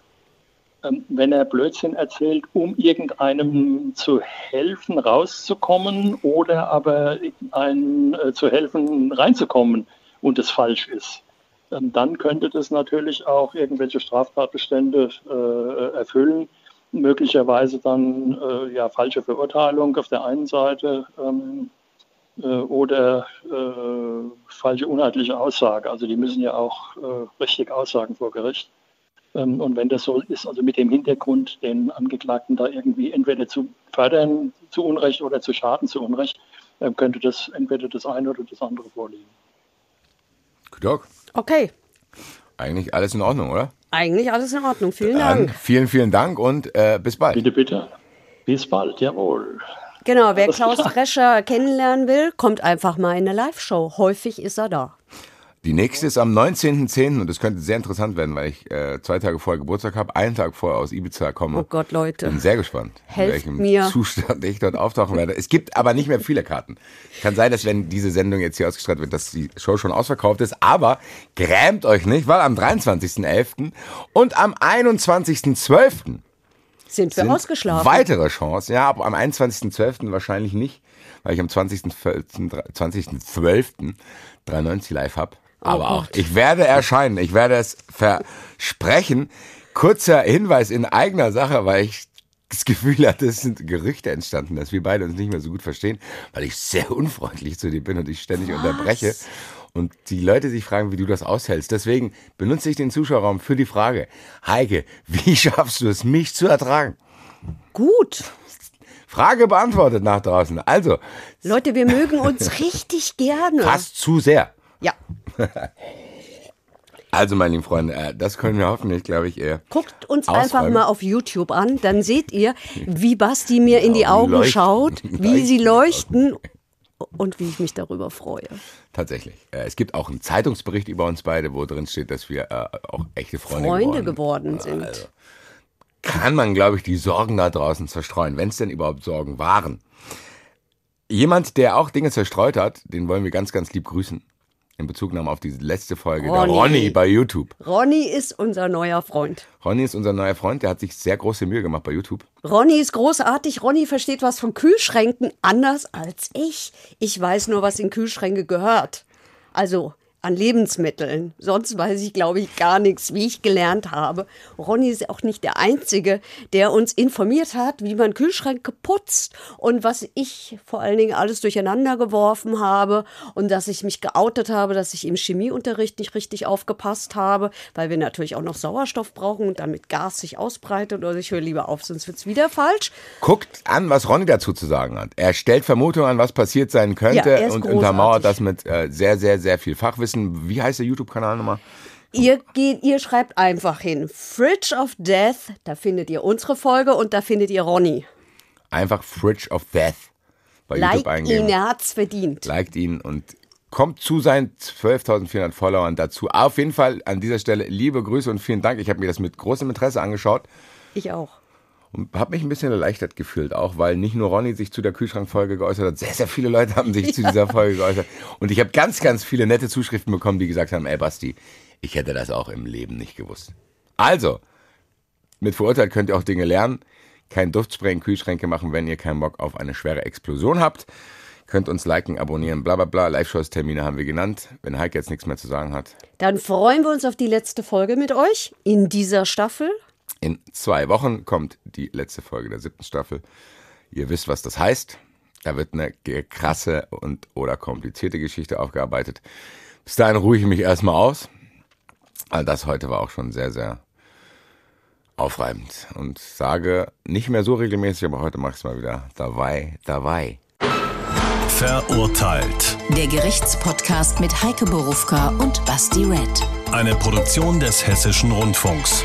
Ähm, wenn er Blödsinn erzählt, um irgendeinem zu helfen, rauszukommen oder aber ein, äh, zu helfen, reinzukommen und es falsch ist, ähm, dann könnte das natürlich auch irgendwelche Straftatbestände äh, erfüllen. Möglicherweise dann äh, ja, falsche Verurteilung auf der einen Seite ähm, äh, oder äh, falsche unheitliche Aussage. Also die müssen ja auch äh, richtig aussagen vor Gericht. Ähm, und wenn das so ist, also mit dem Hintergrund, den Angeklagten da irgendwie entweder zu fördern zu Unrecht oder zu schaden zu Unrecht, äh, könnte das entweder das eine oder das andere vorliegen. Doc. Okay. Eigentlich alles in Ordnung, oder? Eigentlich alles in Ordnung. Vielen Dank. Dann vielen, vielen Dank und äh, bis bald. Bitte, bitte. Bis bald, jawohl. Genau, wer Klaus Drescher kennenlernen will, kommt einfach mal in eine Live-Show. Häufig ist er da. Die nächste ist am 19.10. und das könnte sehr interessant werden, weil ich äh, zwei Tage vorher Geburtstag habe, einen Tag vorher aus Ibiza komme. Oh Gott, Leute. Bin sehr gespannt, Helft in welchem mir. Zustand ich dort auftauchen werde. Es gibt aber nicht mehr viele Karten. Kann sein, dass wenn diese Sendung jetzt hier ausgestrahlt wird, dass die Show schon ausverkauft ist, aber grämt euch nicht, weil am 23.11. und am 21.12. Sind wir sind ausgeschlafen? Weitere Chance, ja, aber am 21.12. wahrscheinlich nicht, weil ich am 20.12. 20. 93 live hab. Aber auch, ich werde erscheinen, ich werde es versprechen. Kurzer Hinweis in eigener Sache, weil ich das Gefühl *laughs* hatte, es sind Gerüchte entstanden, dass wir beide uns nicht mehr so gut verstehen, weil ich sehr unfreundlich zu dir bin und dich ständig Was? unterbreche. Und die Leute sich fragen, wie du das aushältst. Deswegen benutze ich den Zuschauerraum für die Frage, Heike, wie *laughs* schaffst du es, mich zu ertragen? Gut. Frage beantwortet nach draußen. Also. Leute, wir mögen uns richtig gerne. Fast zu sehr. Ja. *laughs* Also, meine lieben Freunde, äh, das können wir hoffentlich, glaube ich, eher. Guckt uns ausräumen. einfach mal auf YouTube an, dann seht ihr, wie Basti mir in die Augen leuchten, schaut, wie sie leuchten und wie ich mich darüber freue. Tatsächlich. Äh, es gibt auch einen Zeitungsbericht über uns beide, wo drin steht, dass wir äh, auch echte Freunde, Freunde geworden, geworden sind. Also kann man, glaube ich, die Sorgen da draußen zerstreuen, wenn es denn überhaupt Sorgen waren. Jemand, der auch Dinge zerstreut hat, den wollen wir ganz, ganz lieb grüßen in Bezugnahme auf die letzte Folge, Ronny. der Ronny bei YouTube. Ronny ist unser neuer Freund. Ronny ist unser neuer Freund, der hat sich sehr große Mühe gemacht bei YouTube. Ronny ist großartig. Ronny versteht was von Kühlschränken anders als ich. Ich weiß nur, was in Kühlschränke gehört. Also an Lebensmitteln. Sonst weiß ich, glaube ich, gar nichts, wie ich gelernt habe. Ronny ist auch nicht der Einzige, der uns informiert hat, wie man Kühlschränke putzt und was ich vor allen Dingen alles durcheinander geworfen habe und dass ich mich geoutet habe, dass ich im Chemieunterricht nicht richtig aufgepasst habe, weil wir natürlich auch noch Sauerstoff brauchen und damit Gas sich ausbreitet. Oder ich höre lieber auf, sonst wird es wieder falsch. Guckt an, was Ronny dazu zu sagen hat. Er stellt Vermutungen an, was passiert sein könnte ja, und großartig. untermauert das mit äh, sehr, sehr, sehr viel Fachwissen wissen, wie heißt der YouTube-Kanal nochmal? Ihr, geht, ihr schreibt einfach hin, Fridge of Death, da findet ihr unsere Folge und da findet ihr Ronny. Einfach Fridge of Death bei Liked YouTube eingeben. ihn, er hat's verdient. Liked ihn und kommt zu seinen 12.400 Followern dazu. Auf jeden Fall an dieser Stelle liebe Grüße und vielen Dank. Ich habe mir das mit großem Interesse angeschaut. Ich auch und habe mich ein bisschen erleichtert gefühlt, auch weil nicht nur Ronny sich zu der Kühlschrankfolge geäußert hat, sehr, sehr viele Leute haben sich ja. *laughs* zu dieser Folge geäußert. Und ich habe ganz, ganz viele nette Zuschriften bekommen, die gesagt haben, ey Basti, ich hätte das auch im Leben nicht gewusst. Also, mit Verurteilt könnt ihr auch Dinge lernen. Kein Duftspray in Kühlschränke machen, wenn ihr keinen Bock auf eine schwere Explosion habt. Könnt uns liken, abonnieren, bla bla bla. Live-Shows-Termine haben wir genannt. Wenn Heike jetzt nichts mehr zu sagen hat. Dann freuen wir uns auf die letzte Folge mit euch in dieser Staffel. In zwei Wochen kommt die letzte Folge der siebten Staffel. Ihr wisst, was das heißt. Da wird eine krasse und oder komplizierte Geschichte aufgearbeitet. Bis dahin ruhe ich mich erstmal aus. All das heute war auch schon sehr, sehr aufreibend und sage nicht mehr so regelmäßig, aber heute mache ich es mal wieder dabei, dabei. Verurteilt. Der Gerichtspodcast mit Heike Borufka und Basti Red. Eine Produktion des Hessischen Rundfunks.